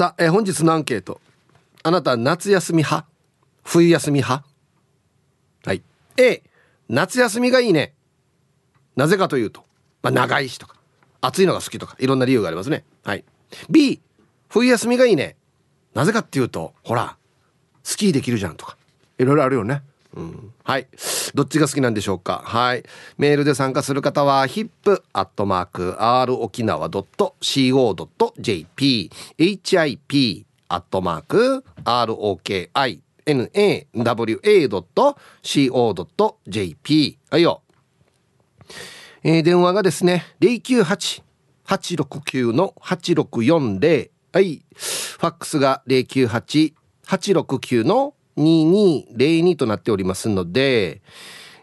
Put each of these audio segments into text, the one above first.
さあ、えー本日のアンケート。あなた夏休み派？冬休み派？はい。A 夏休みがいいね。なぜかというと、まあ、長いしとか暑いのが好きとかいろんな理由がありますね。はい。B 冬休みがいいね。なぜかっていうとほらスキーできるじゃんとかいろいろあるよね。うん、はいどっちが好きなんでしょうか？はいメールで参加する方は hip アットマーク r 沖縄 .co.jp hip アットマーク ROKINAWA.co.jp はいよえー電話がですね、098-869の8640。はい。ファックスが098-869の2202となっておりますので、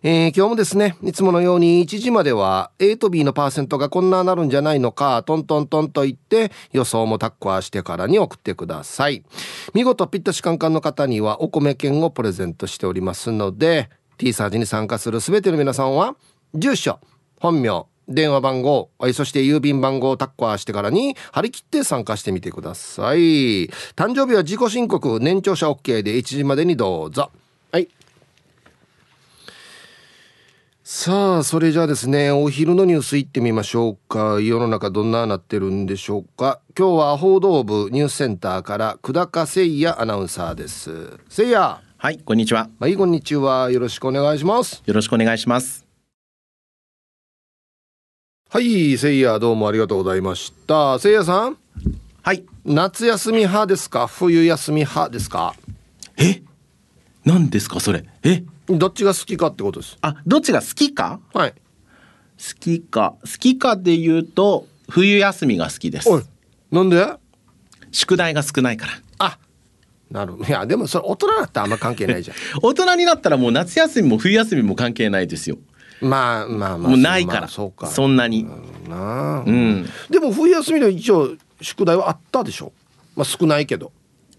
えー今日もですね、いつものように1時までは A と B のパーセントがこんななるんじゃないのか、トントントンと言って予想もタッコアしてからに送ってください。見事ピッタシカンカンの方にはお米券をプレゼントしておりますので、T サージに参加するすべての皆さんは、住所、本名、電話番号、はいそして郵便番号をタッコアしてからに張り切って参加してみてください。誕生日は自己申告、年長者 OK で1時までにどうぞ。はい。さあ、それじゃあですね、お昼のニュース行ってみましょうか。世の中どんななってるんでしょうか。今日は報道部ニュースセンターから久高誠也アナウンサーです。誠也、ははい、こんにちは。い、こんにちは。よろしくお願いします。よろしくお願いします。はい、誠也どうもありがとうございました。誠也さん、はい。夏休み派ですか？冬休み派ですか？え？何ですかそれ？え？どっちが好きかってことです。あ、どっちが好きか？はい。好きか。好きかで言うと、冬休みが好きですなんで？宿題が少ないから。あ、なるほど。いや、でもそれ大人だったらあんま関係ないじゃ 大人になったらもう夏休みも冬休みも関係ないですよ。ん。まあまあまあ。もうないから。まあそうか。そんなに。なあうん。でも冬休みの一応宿題はあったでしょ？まあ少ないけど。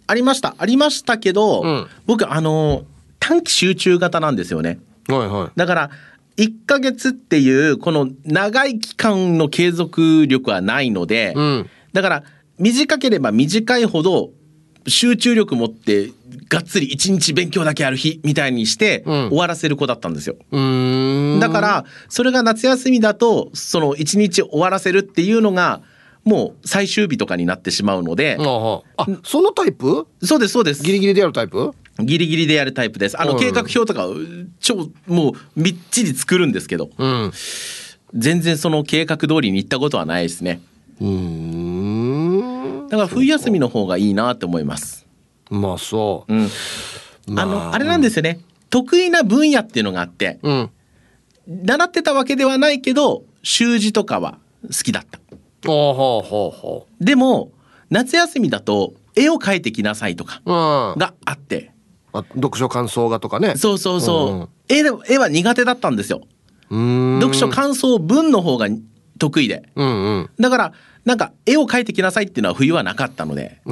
ありました。ありましたけど、うん僕、あの、短期集中型なんですよね。はいはい。だから、1ヶ月っていう、この長い期間の継続力はないので、うん。だから短ければ短いほど集中力持ってがっつり一日勉強だけやる日みたいにしてうん終わらせる子だったんですよ。うーん。だからそれが夏休みだとその一日終わらせるっていうのがもう最終日とかになってしまうのでああ、あそのタイプ？そうですそうですギリギリでやるタイプ？ギリギリでやるタイプです。あのうん計画表とか超もうみっちり作るんですけどうん。全然その計画通りに行ったことはないですね。うーん。だから冬休みの方がいいなって思います。まあそう。うんまあの、あれなんですよね。得意な分野っていうのがあって、うん。習ってたわけではないけど、習字とかは好きだった。ほうほうほうほでも、夏休みだと、絵を描いてきなさいとか。があって、あ読書感想画とかね。そうそうそう、うん絵で絵は苦手だったんですよ。読書感想文の方が得意で。うんうん。だから、なんか絵を描いてきなさいっていうのは冬はなかったので、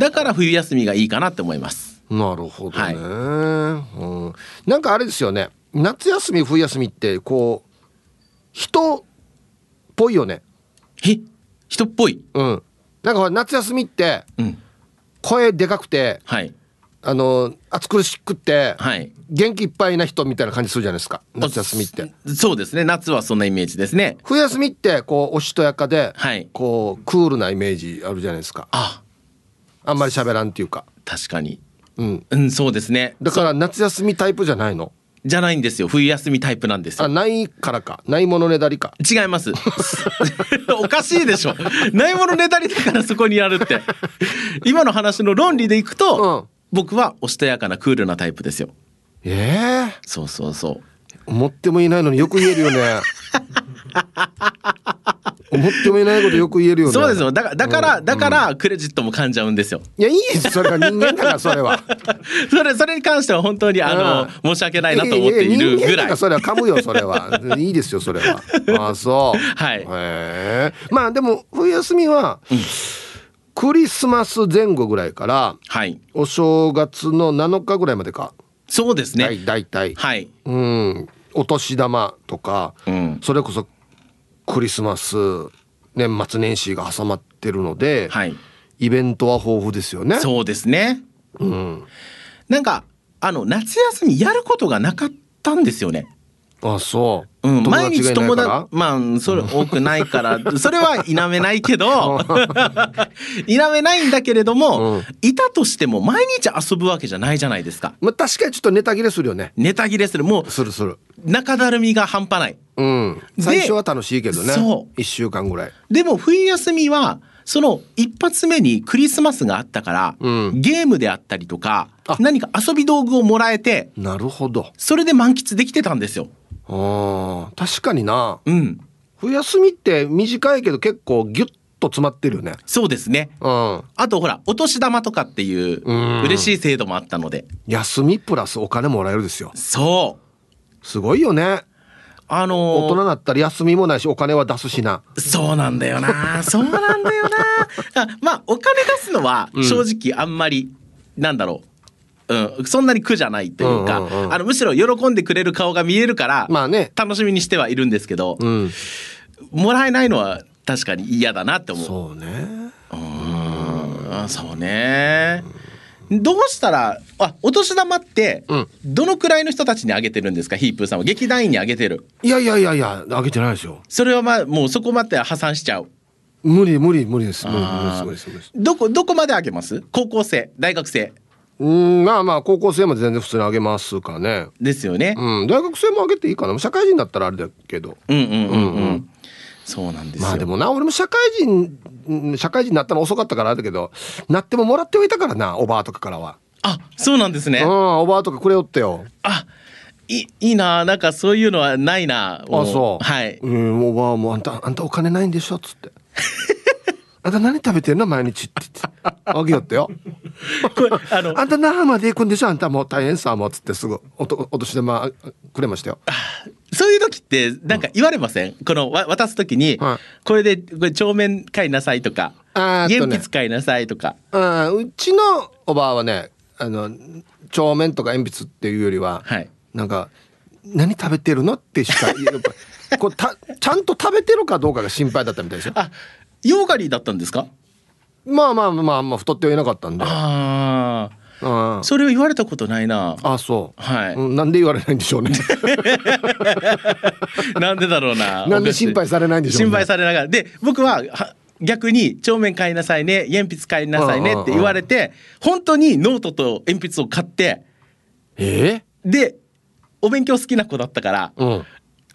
だから冬休みがいいかなって思います。なるほどね、はいうん、なんかあれですよね夏休み冬休みってこう人っぽいよねえ？人っぽい？うんなんか夏休みってうん。声でかくてはい。あの暑苦しくってはい。元気いっぱいな人みたいな感じするじゃないですか夏休みってそうですね。夏はそんなイメージですね。冬休みってこうおしとやかで、はいこうクールなイメージあるじゃないですかあ、あんまり喋らんっていうか確かに。うんうん、そうですね。だから夏休みタイプじゃないの？じゃないんですよ。冬休みタイプなんですよ。あないからかないものねだりか違います。おかしいでしょ。ないものねだりだからそこにやるって。今の話の論理でいくと、うん僕はおしとやかなクールなタイプですよ。ええそうそうそう。思ってもいないのによく言えるよね。思ってもいないことよく言えるよね。そうですよ。だから、だから、だから、クレジットも噛んじゃうんですよ。いやいいですそれが人間だからそれは。それ、それに関しては本当に、あの、申し訳ないなと思っているぐらい。やや人間だから。それは 噛むよそれは。いいですよそれは。ああそう。はい。へえまあでも冬休みは、クリスマス前後ぐらいからはい。お正月の7日ぐらいまでか、そうですね。大体、はい。うんお年玉とか、うんそれこそクリスマス年末年始が挟まってるので、はい。イベントは豊富ですよねそうですね。うんなんか、あの、夏休みやることがなかったんですよね。あそう、うん、毎日友達まあ、それ多くないから、それは否めないけど、否めないんだけれども、うん。いたとしても毎日遊ぶわけじゃないじゃないですか。まあ、確かにちょっとネタ切れするよね。ネタ切れする。もするする。う、中だるみが半端ない。うん。最初は楽しいけどね。そう。1週間ぐらい。でも冬休みはその一発目にクリスマスがあったから、うん。ゲームであったりとかあ。何か遊び道具をもらえてなるほど。それで満喫できてたんですよ。あー確かにな。うん。冬休みって短いけど結構ギュッと詰まってるよね。そうですね。うん。あとほらお年玉とかっていううん。嬉しい制度もあったので。休みプラスお金もらえるですよ。そう。すごいよね。あのー大人になったら休みもないしお金は出すしな。そうなんだよな。そうなんだよな。あまあお金出すのは正直あんまり、なんだろううん、そんなに苦じゃないというか、うんうんうん。あのむしろ喜んでくれる顔が見えるから、まあね。楽しみにしてはいるんですけど、うん。もらえないのは確かに嫌だなって思う。そうね。うんそうね。どうしたらあお年玉ってうん。どのくらいの人たちにあげてるんですか？ヒープーさんは。劇団員にあげてる。いやいやいやいやあげてないですよ。それはまあもうそこまで破産しちゃう。無理無理無理です。無理無理あー。無理です無理です。どこどこまであげます？高校生大学生うんまあまあ高校生も全然普通にあげますかね。ですよね、うん大学生もあげていいかな。社会人だったらあれだけど。うん、うんうんうん。うんうんそうなんですよ、まあでもな俺も社会人うん社会人になったの遅かったからあれだけどなってももらってはいたからなおばあとかからは。あそうなんですね、うんおばあとかくれよってよ。あいいいな。なんかそういうのはないな。もあそう。はい。うんおばあもあんたあんたお金ないんでしょっつって あんた何食べてんの毎日って言って。あげよってよ。これあのあんた那覇まで行くんでしょあんたもう大変さもうつってすぐおとお年玉くれましたよ。そういう時ってなんか言われません、このわ渡す時に、はい。これでこれ帳面買いなさいとかあね。鉛筆買いなさいとか。あうちのおばあはねあの帳面とか鉛筆っていうよりは、はい。なんか何食べてるのってしかやっぱこうたちゃんと食べてるかどうかが心配だったみたいですよあヨーガリーだったんですか？まあまあまあまあ太ってはいなかったんで。ああ。あそれを言われたことないな。あそう、はい。うんなんで言われないんでしょうね。なんでだろうななんで心配されないんでしょうね。心配されながら。で僕はは逆に帳面買いなさいね鉛筆買いなさいねって言われて本当にノートと鉛筆を買ってえ？でお勉強好きな子だったからー、うん。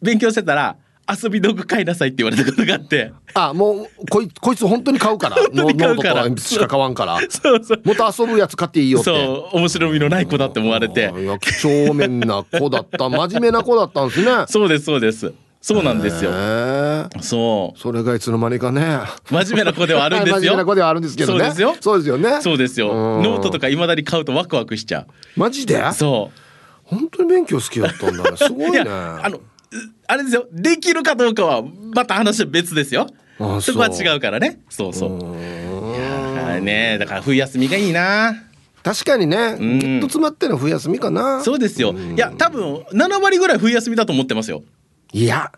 勉強してたら遊び道具買いなさいって言われたことがあって。あもうこいこいつ本当に買うから。当に買うから。ノートと鉛筆しか買わんから。そうそう。もっと遊ぶやつ買っていいよって。そう面白みのない子だって思われて。あいや几帳面な子だった。真面目な子だったんですね。そうですそうです。そうなんですよ。へー。そそれがいつの間にかね。う真面目な子ではあるんです 真面よ目な子ではあるんですけどね。そうですよ。そうですよね。そうですよ。うん。ノートとかいまだに買うとワクワクしちゃマジで？うそう。本当に勉強好きだったんだね。すごいいねやあのうあれですよ。できるかどうかはまた話は別ですよ。あそこは違うからね。そうそう。いねだから冬休みがいいな。確かにね。ん。ぎゅっと詰まってるの冬休みかな。そうですよ。いや多分7割ぐらい冬休みだと思ってますよ。いや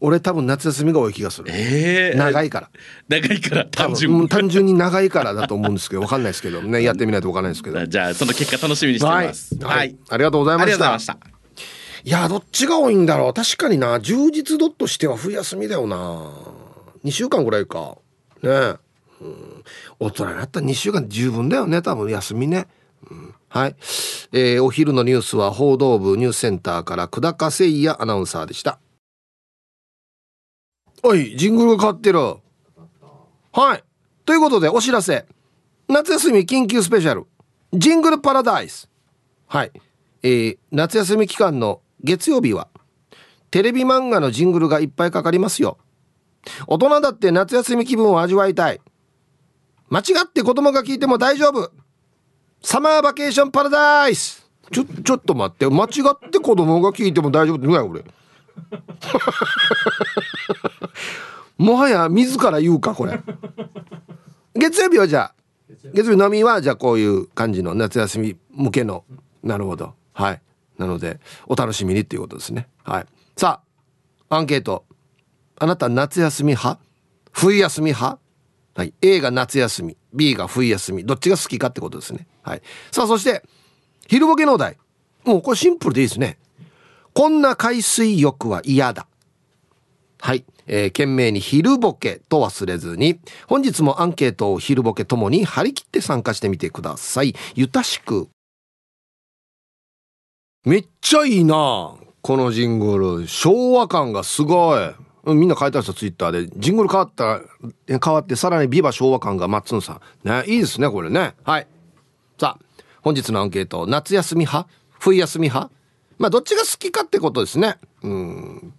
俺多分夏休みが多い気がする。ええ長いから。長いから単純うん単純に長いからだと思うんですけどわかんないですけどね。やってみないとわかんないですけど。じゃあその結果楽しみにしています。はい、はい。ありがとうございあました。りがとうございやどっちが多いんだろう。確かにな。充実度としては冬休みだよな。2週間ぐらいか。ね。うん。大人になったら2週間十分だよね。多分休みね、うん。はい、えーお昼のニュースは報道部ニュースセンターから久高誠也アナウンサーでした。おいジングルが変わってる。はい。ということでお知らせ。夏休み緊急スペシャル。ジングルパラダイス。はい、えー夏休み期間の月曜日はテレビ漫画のジングルがいっぱいかかりますよ。大人だって夏休み気分を味わいたい。間違って子供が聞いても大丈夫。サマーバケーションパラダイス。ちょちょっと待って。間違って子供が聞いても大丈夫って何やこれもはや自ら言うかこれ。月曜日はじゃあ月曜日のみはじゃあこういう感じの夏休み向けのなるほど。はい。なのでお楽しみにっていうことですね。はい。さあアンケート。あなた夏休み派？冬休み派？はい、A が夏休み。B が冬休み。どっちが好きかってことですね。はい。さあそして昼ボケのお題。もうこれシンプルでいいですね。こんな海水浴は嫌だ。はい、えー、懸命に昼ボケと忘れずに本日もアンケートを昼ボケともに張り切って参加してみてください。ゆたしく。めっちゃいいなこのジングル。昭和感がすごい。みんな書いてましたツイッターで。ジングル変わった変わってさらにビバ昭和感がマッツンさん。ねいいですねこれね。はい。さあ本日のアンケート。夏休み派？冬休み派？まあどっちが好きかってことですね。うん。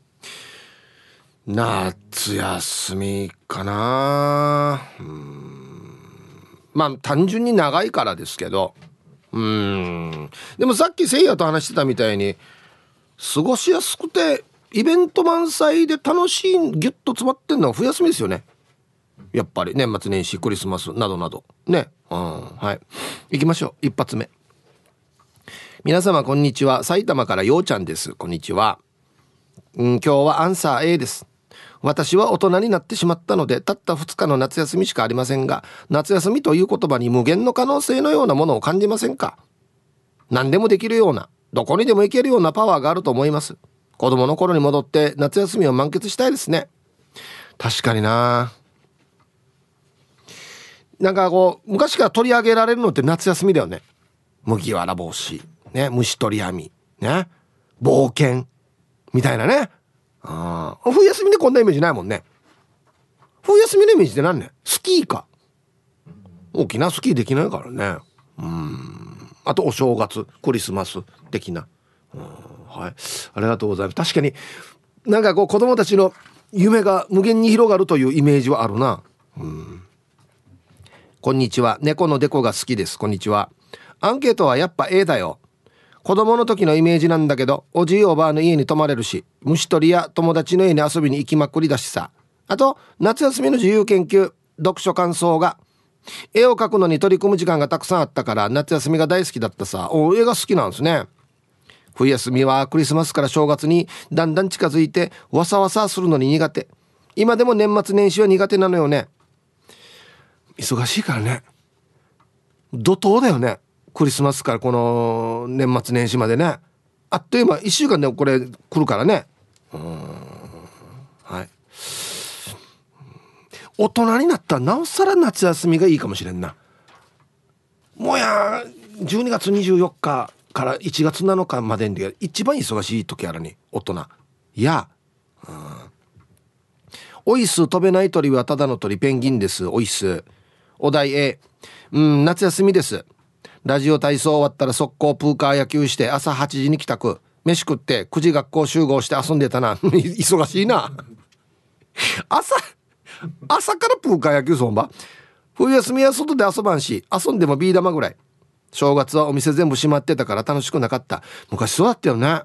夏休みかな。うん。まあ単純に長いからですけど。うん。でもさっきせいやと話してたみたいに過ごしやすくてイベント満載で楽しいギュッと詰まってんのは冬休みですよね。やっぱり年末年始クリスマスなどなど。ね。うん。はい。行きましょう。一発目。皆様こんにちは。埼玉からようちゃんです。こんにちは。うん今日はアンサー A です。私は大人になってしまったのでたった2日の夏休みしかありませんが夏休みという言葉に無限の可能性のようなものを感じませんか？何でもできるようなどこにでも行けるようなパワーがあると思います。子供の頃に戻って夏休みを満喫したいですね。確かにな。なんかこう昔から取り上げられるのって夏休みだよね。麦わら帽子ね虫取り網ね冒険みたいなね。ああ冬休みでこんなイメージないもんね。冬休みのイメージって何ね？スキーか。沖縄スキーできないからね。うん。あとお正月クリスマス的な。はい。ありがとうございます。確かになんかこう子供たちの夢が無限に広がるというイメージはあるな。うん。こんにちは。猫のデコが好きです。こんにちは。アンケートはやっぱ A だよ。子供の時のイメージなんだけどおじいおばあの家に泊まれるし虫取りや友達の家に遊びに行きまくりだしさ。あと夏休みの自由研究読書感想が。絵を描くのに取り組む時間がたくさんあったから夏休みが大好きだったさ。お絵が好きなんですね。冬休みはクリスマスから正月にだんだん近づいてわさわさするのに苦手。今でも年末年始は苦手なのよね。忙しいからね。怒涛だよね。クリスマスからこの年末年始までね。あっという間1週間でこれ来るからね。うん。はい。大人になったらなおさら夏休みがいいかもしれんな。もうや12月24日から1月7日までに一番忙しい時あるに大人。いや。うん。オイス飛べない鳥はただの鳥ペンギンですオイス。お題 A うん夏休みです。ラジオ体操終わったら速攻プーカー野球して朝8時に帰宅。飯食って9時学校集合して遊んでたな。忙しいな。朝朝からプーカー野球そんば？冬休みは外で遊ばんし遊んでもビー玉ぐらい。正月はお店全部閉まってたから楽しくなかった。昔そうだったよね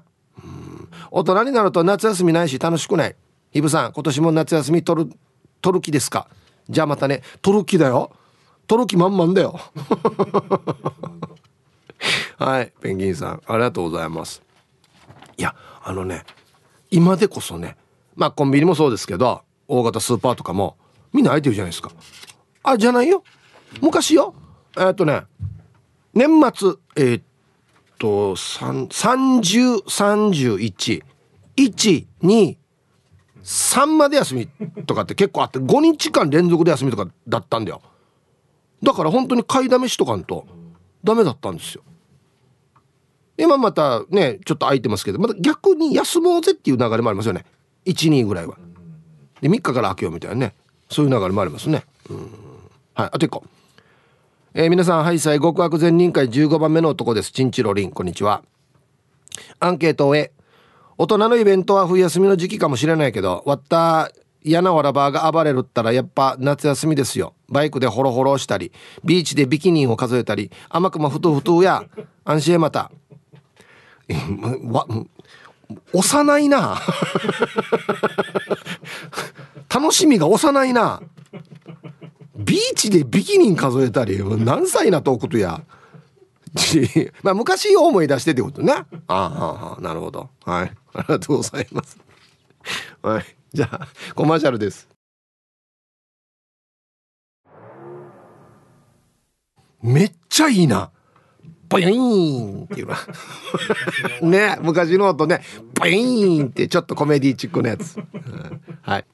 大人になると夏休みないし楽しくない。イブさん今年も夏休み取る取る気ですか？じゃあまたね。取る気だよ。取る気満々だよ。はいペンギンさんありがとうございます。いやあのね今でこそねまあコンビニもそうですけど大型スーパーとかもみんな空いてるじゃないですか。あじゃないよ。昔よ。えー、っとね年末えー、っと3031123まで休みとかって結構あって5日間連続で休みとかだったんだよ。だから本当に買いだめしとかんとダメだったんですよ。今またねちょっと空いてますけどまた逆に休もうぜっていう流れもありますよね。12ぐらいは。で3日から空けようみたいなね。そういう流れもありますね。うん。はいあと1個。えー、皆さんハイサイ極悪善人会15番目の男です。チンチロリンこんにちは。アンケートを終え大人のイベントは冬休みの時期かもしれないけど割った嫌なわらばが暴れるったらやっぱ夏休みですよ。バイクでホロホロしたりビーチでビキニを数えたり甘くもふとふとや安心へまた。わ幼いな。楽しみが幼いな。ビーチでビキニ数えたり何歳なとことや。まあ昔を思い出してってことね。ああなるほど。はい。ありがとうございます。はい。じゃあコマーシャルです。めっちゃいいな。ボイーンっていうな ね昔の音ね。ボイーンってちょっとコメディチックなやつ、うん、はい。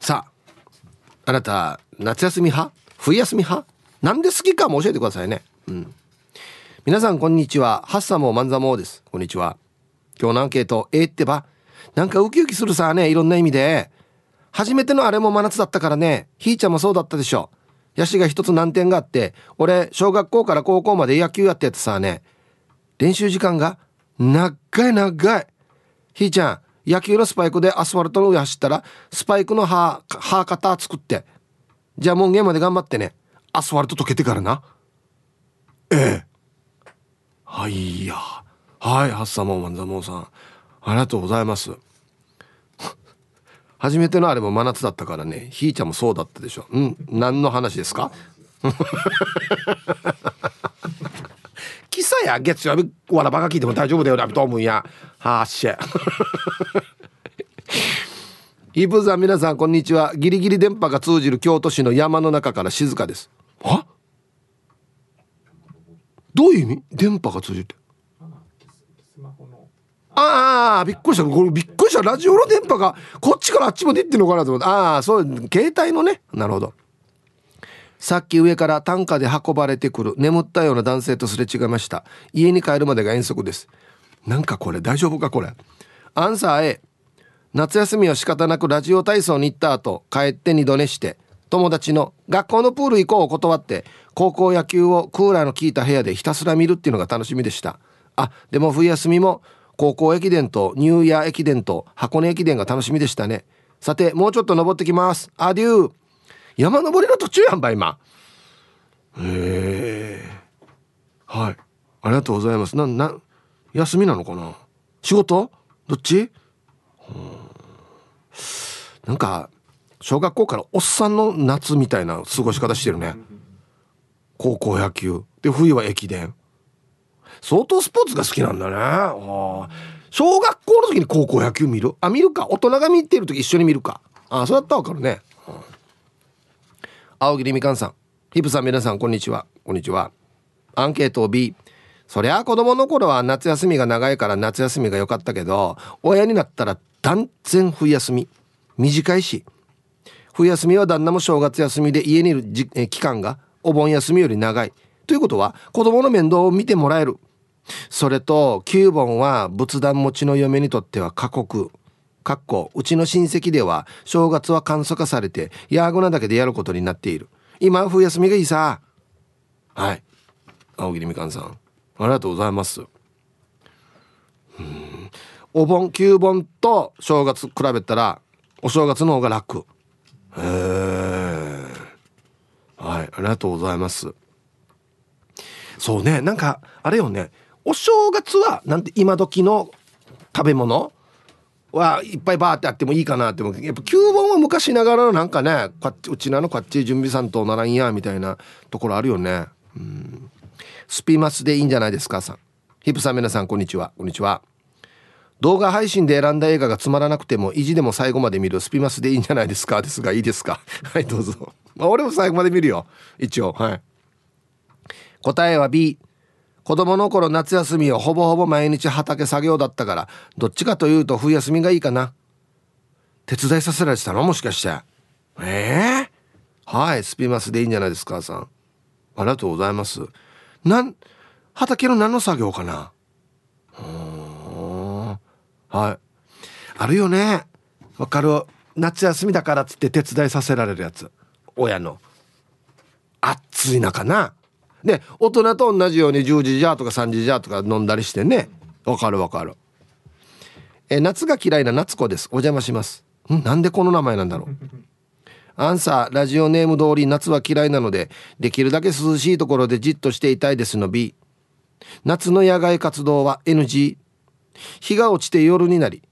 さああなた夏休み派？冬休み派？なんで好きかも教えてくださいね。うん。皆さんこんにちは。ハッサモマンザモーです。こんにちは。今日のアンケートええってば？なんかウキウキするさねいろんな意味で。初めてのあれも真夏だったからね。ひーちゃんもそうだったでしょ。ヤシが一つ難点があって俺小学校から高校まで野球やってやってさね。練習時間が長い長い。ひーちゃん野球のスパイクでアスファルトの上走ったらスパイクの刃刃型作って。じゃあ門限まで頑張ってね。アスファルト溶けてからな。ええ。はいや。はいハッサモンマンザモンさん。ありがとうございます。初めてのあれも真夏だったからね。ひーちゃんもそうだったでしょ。うん何の話ですか？キサや月曜日わらばが聞いても大丈夫だよなと思うんや。はっしゃ。イブザ皆さんこんにちは。ギリギリ電波が通じる京都市の山の中から静かです。は？どういう意味？電波が通じるって。ああびっくりした。これびっくりした。ラジオの電波がこっちからあっちまで行ってんのかなと思って。ああそう携帯のね。なるほど。さっき上から担架で運ばれてくる眠ったような男性とすれ違いました。家に帰るまでが遠足です。なんかこれ大丈夫かこれ。アンサー A 夏休みは仕方なくラジオ体操に行った後帰って二度寝して友達の学校のプール行こうを断って高校野球をクーラーの効いた部屋でひたすら見るっていうのが楽しみでした。あでも冬休みも高校駅伝とニューイヤー駅伝と箱根駅伝が楽しみでしたね。さてもうちょっと登ってきます。アデュー。山登りの途中やんば今。へえはい。ありがとうございます。なな休みなのかな？仕事？どっち？なんか小学校からおっさんの夏みたいな過ごし方してるね。高校野球。で冬は駅伝。相当スポーツが好きなんだね。小学校の時に高校野球見る？あ見るか。大人が見てる時一緒に見るか。あそうやったら分かるね、青桐みかんさん。ヒプさん皆さんこんにちは。こんにちは。アンケートを B そりゃ子供の頃は夏休みが長いから夏休みが良かったけど親になったら断然冬休み。短いし。冬休みは旦那も正月休みで家にいるじえ期間がお盆休みより長い。ということは子供の面倒を見てもらえる。それと9本は仏壇持ちの嫁にとっては過酷。かっこうちの親戚では正月は簡素化されてヤーゴナだけでやることになっている。今冬休みがいいさ。はい。青桐みかんさん。ありがとうございます。うん。お盆9本と正月比べたらお正月の方が楽。へえはい。ありがとうございます。そうね。なんかあれよね。お正月はなんて今時の食べ物はいっぱいバーってあってもいいかなって思う。やっぱ9本は昔ながらのなんかねこっちうちなのこっち準備さんとならんやみたいなところあるよね。うん。スピマスでいいんじゃないですかさん。ヒップさん皆さんこんにちは。こんにちは。動画配信で選んだ映画がつまらなくても意地でも最後まで見る。スピマスでいいんじゃないですか？ですがいいですか？はいどうぞ、まあ、俺も最後まで見るよ。一応。はい。答えは B 子供の頃夏休みはほぼほぼ毎日畑作業だったからどっちかというと冬休みがいいかな。手伝いさせられてたの？もしかして。ええー、はいスピマスでいいんじゃないですか母さん。ありがとうございます。なん畑の何の作業かな？うんはい。あるよね。わかる。夏休みだからっつって手伝いさせられるやつ。親の。暑い中な。で大人と同じように10時じゃとか3時じゃとか飲んだりしてね。わかるわかる。え夏が嫌いな夏子です。お邪魔します。ん？なんでこの名前なんだろう。アンサーラジオネーム通り夏は嫌いなのでできるだけ涼しいところでじっとしていたいですの B 夏の野外活動は NG 日が落ちて夜になり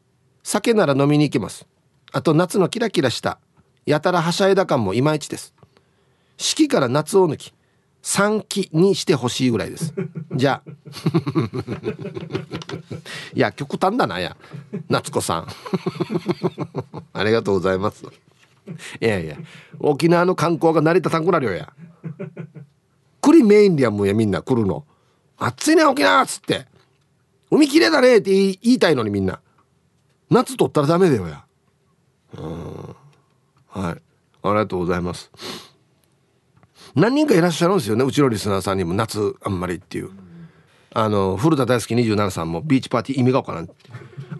酒なら飲みに行けます。あと夏のキラキラしたやたらはしゃいだ感もいまいちです。四季から夏を抜き3期にしてほしいぐらいです。じゃあ。いや極端だなや。夏子さん。ありがとうございます。いやいや。沖縄の観光が成り立たんくなるよや。くりメインでやもんやみんな来るの。暑いね沖縄っつって。海きれいだねって言いたいのにみんな。夏取ったらダメだよや。うん。はい。ありがとうございます。何人かいらっしゃるんですよね。うちのリスナーさんにも夏あんまりっていう。あの古田大好き27さんもビーチパーティー意味がわからん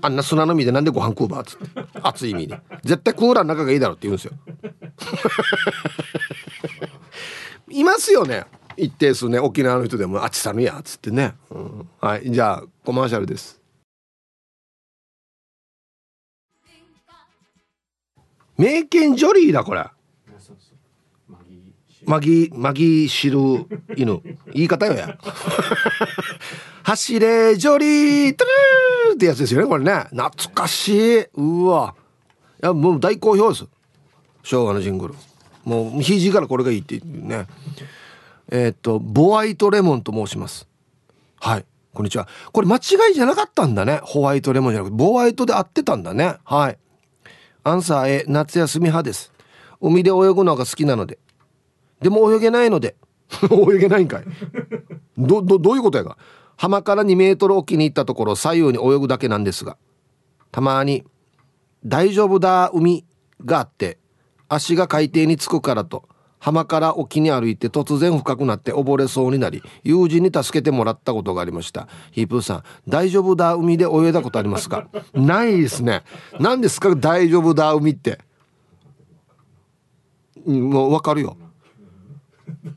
あんな砂の海でなんでご飯食うばっつって。暑い意味で。絶対クーラーの中がいいだろって言うんですよ。いますよね。一定数ね沖縄の人でも「あっちさぬや」っつってね、うん、はいじゃあコマーシャルです。名犬ジョリーだこれ。マギマギシル犬。言い方よや。走れジョリートゥルーってやつですよねこれね。懐かしい。うわ。いやもう大好評です。昭和のジングル。もう肘からこれがいいってね。えー、っとボワイトレモンと申します。はい。こんにちは。これ間違いじゃなかったんだね。ホワイトレモンじゃなくて。ボワイトで合ってたんだね。はい。アンサー A 夏休み派です。海で泳ぐのが好きなので。でも泳げないので。泳げないんかい。どどどういうことやが？浜から2メートル沖に行ったところ左右に泳ぐだけなんですが。たまに「大丈夫だ海」があって足が海底につくからと浜から沖に歩いて突然深くなって溺れそうになり友人に助けてもらったことがありました。ヒープーさん大丈夫だ海で泳いだことありますか？ないですね。何ですか大丈夫だ海って。もうわかるよ。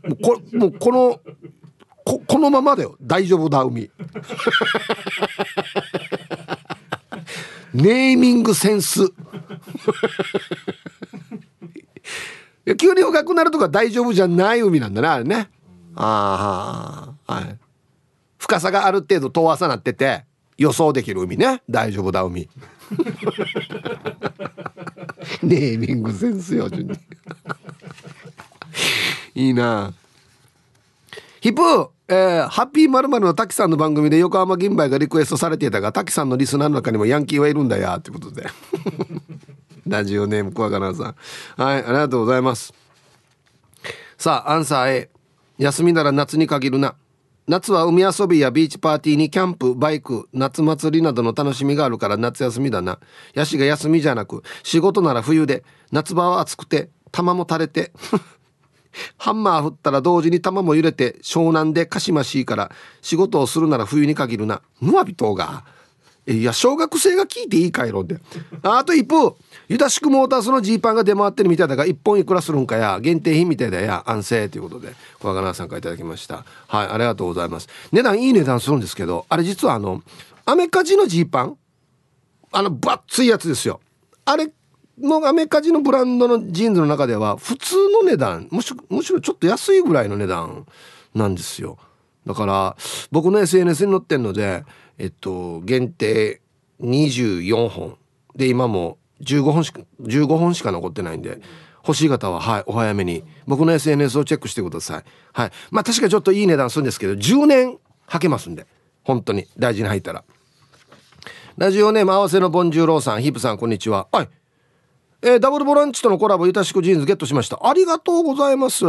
もうこもうこのここのままだよ。大丈夫だ海。ネーミングセンス。急に深くなるとか大丈夫じゃない海なんだなあれね。ああはい。深さがある程度遠浅なってて予想できる海ね。大丈夫だ海。ネーミングセンスよ順に。いいな。ヒップえー、ハッピーまるの滝さんの番組で横浜銀杯がリクエストされていたが滝さんのリスナーの中にもヤンキーはいるんだよってことで。ラジオネーム小若菜さん。はいありがとうございます。さあアンサー A 休みなら夏に限るな。夏は海遊びやビーチパーティーにキャンプバイク夏祭りなどの楽しみがあるから夏休みだな。ヤシが休みじゃなく仕事なら冬で夏場は暑くて玉も垂れてハンマー振ったら同時に玉も揺れて湘南でかしましいから仕事をするなら冬に限るな。ぬわびとが。いや小学生が聞いていいかいろであと一方ユタシクモータースのジーパンが出回ってるみたいだが1本いくらするんかや。限定品みたいだや。安静ということで小若菜さんから頂きました。はいありがとうございます。値段いい値段するんですけどあれ実はあのアメカジのジーパンあのバッツいやつですよ。あれのアメカジのブランドのジーンズの中では普通の値段むしむしろちょっと安いぐらいの値段なんですよ。だから僕の SNS に載ってんのでえっと限定24本。で今も15本しか15本しか残ってないんで欲しい方ははいお早めに。僕の SNS をチェックしてください。はい。まあ確かにちょっといい値段するんですけど10年履けますんで。本当に。大事に入ったら。ラジオネーム合わせのボンジューローさん。ヒープさんこんにちは。はい。えー、ダブルボランチとのコラボゆたしくジーンズゲットしました。ありがとうございます。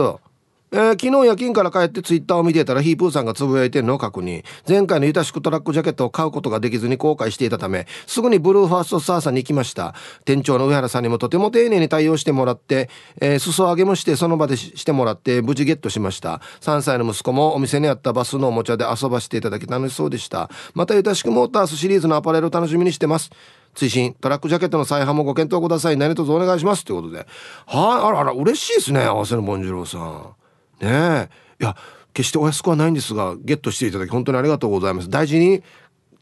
えー、昨日夜勤から帰ってツイッターを見てたらヒープーさんがつぶやいてるのを確認。前回のユタシクトラックジャケットを買うことができずに後悔していたためすぐにブルーファーストスターさんに行きました。店長の上原さんにもとても丁寧に対応してもらって、えー、裾上げもしてその場でしてもらって無事ゲットしました。3歳の息子もお店にあったバスのおもちゃで遊ばせていただき楽しそうでした。またユタシクモータースシリーズのアパレルを楽しみにしてます。追伸トラックジャケットの再販もご検討ください。何卒お願いします。ということで。はい。あらあら嬉しいですね合わせのボンジローさん。ねえ。いや決してお安くはないんですがゲットしていただき本当にありがとうございます。大事に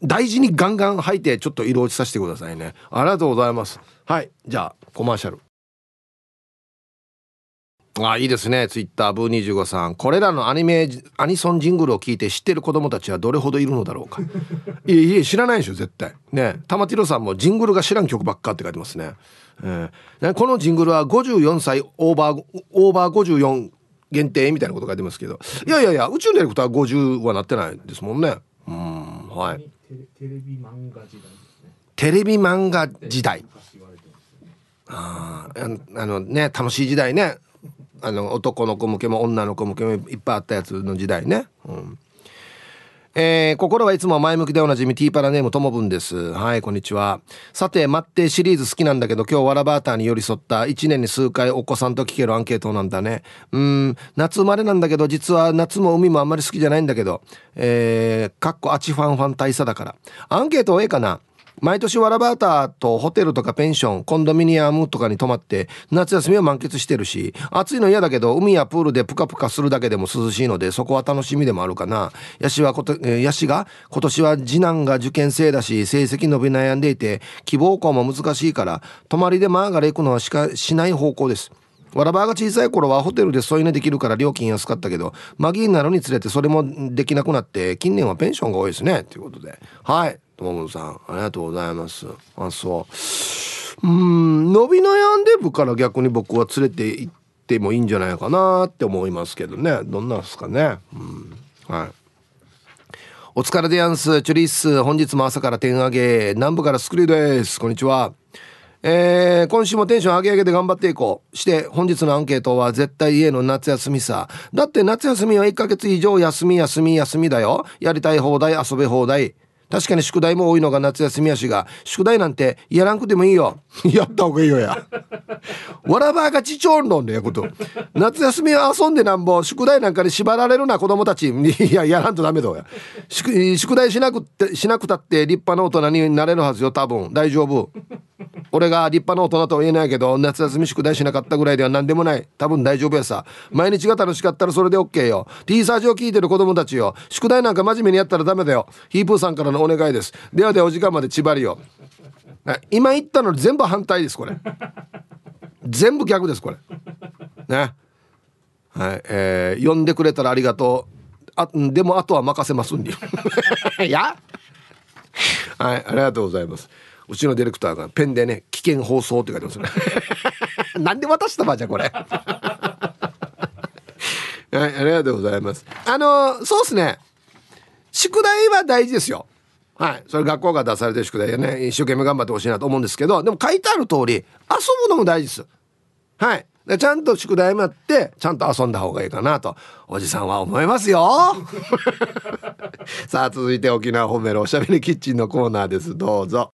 大事にガンガン履いてちょっと色落ちさせてくださいね。ありがとうございます。はいじゃあコマーシャル。あいいですね。ツイッターブー25さん。これらのアニメアニソンジングルを聞いて知ってる子供たちはどれほどいるのだろうか。いえいえ知らないでしょ絶対。ね玉城さんもジングルが知らん曲ばっかって書いてますね、えー、このジングルは54歳オーバーオーバー54限定みたいなこと書いてますけど。いやいやいや宇宙のディレクター50はなってないですもんね。うんはい。テレビ漫画時代ね。テレビ漫画時代。ああのね楽しい時代ね。あの男の子向けも女の子向けもいっぱいあったやつの時代ね、うんえー、心はいつも前向きでおなじみティーパラネームともぶんです。はい、こんにちは。さて、待ってシリーズ好きなんだけど、今日わらバーターに寄り添った1年に数回お子さんと聞けるアンケートなんだね。うん、夏生まれなんだけど、実は夏も海もあんまり好きじゃないんだけど、えー、かっこあちファンファン大佐だから。アンケートええかな？毎年ワラバーターとホテルとかペンションコンドミニアムとかに泊まって夏休みを満喫してるし暑いの嫌だけど海やプールでプカプカするだけでも涼しいのでそこは楽しみでもあるかな。ヤシはこと、ヤシが今年は次男が受験生だし成績伸び悩んでいて希望校も難しいから泊まりでマーガレ行くのはしかしない方向です。わらばが小さい頃はホテルで添い寝できるから料金安かったけどマギーになるにつれてそれもできなくなって近年はペンションが多いですね。ということで。はい。ともむさんありがとうございます。あそう。うん伸び悩んでるから逆に僕は連れて行ってもいいんじゃないかなって思いますけどね。どんなんですかね。うん。はい。お疲れでやんす。チュリッス。本日も朝から点上げ南部からスクリューです。こんにちは。えー、今週もテンション上げ上げで頑張っていこう。して本日のアンケートは絶対家の夏休みさ。だって夏休みは1ヶ月以上休み休み休みだよ。やりたい放題遊べ放題。確かに宿題も多いのが夏休みやしが宿題なんてやらんくてもいいよ。やった方がいいよや。わらばがちちょんろんでやこと。夏休みは遊んでなんぼ宿題なんかに縛られるな子供たち。いややらんとダメだよ宿宿題しなくてしなくたって立派な大人になれるはずよ多分。大丈夫俺が立派な大人とは言えないけど夏休み宿題しなかったぐらいでは何でもない。多分大丈夫やさ。毎日が楽しかったらそれで OK よ。T サージを聞いてる子供たちよ。宿題なんか真面目にやったらダメだよ。ヒープーさんからのお願いです。ではではお時間まで縛りよ。今言ったの全部反対ですこれ。全部逆ですこれ。ね。はいえー、呼んでくれたらありがとう。あでもあとは任せますんで。い や？はいありがとうございます。うちのディレクターがペンでね「危険放送」って書いてますね。なんで渡したばじゃこれ。はいありがとうございます。あのそうっすね。宿題は大事ですよ。はいそれ学校が出されてる宿題ね一生懸命頑張ってほしいなと思うんですけどでも書いてある通り遊ぶのも大事です。はい。ちゃんと宿題もやってちゃんと遊んだ方がいいかなとおじさんは思いますよ。さあ続いて沖縄褒めるおしゃべりキッチンのコーナーです。どうぞ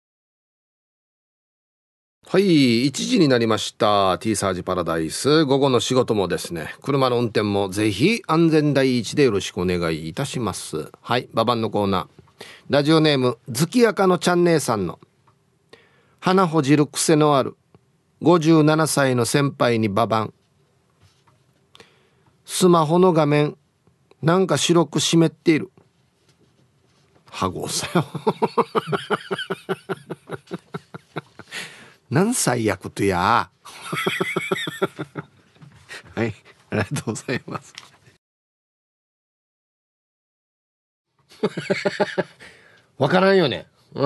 はい1時になりました。T サージパラダイス。午後の仕事もですね車の運転もぜひ安全第一でよろしくお願いいたします。はいババンのコーナー。ラジオネーム月明かのちゃん姉さんの花ほじる癖のある57歳の先輩にババンスマホの画面なんか白く湿っている。ハゴさよ。何歳やことや。はいありがとうございます。わからんよね。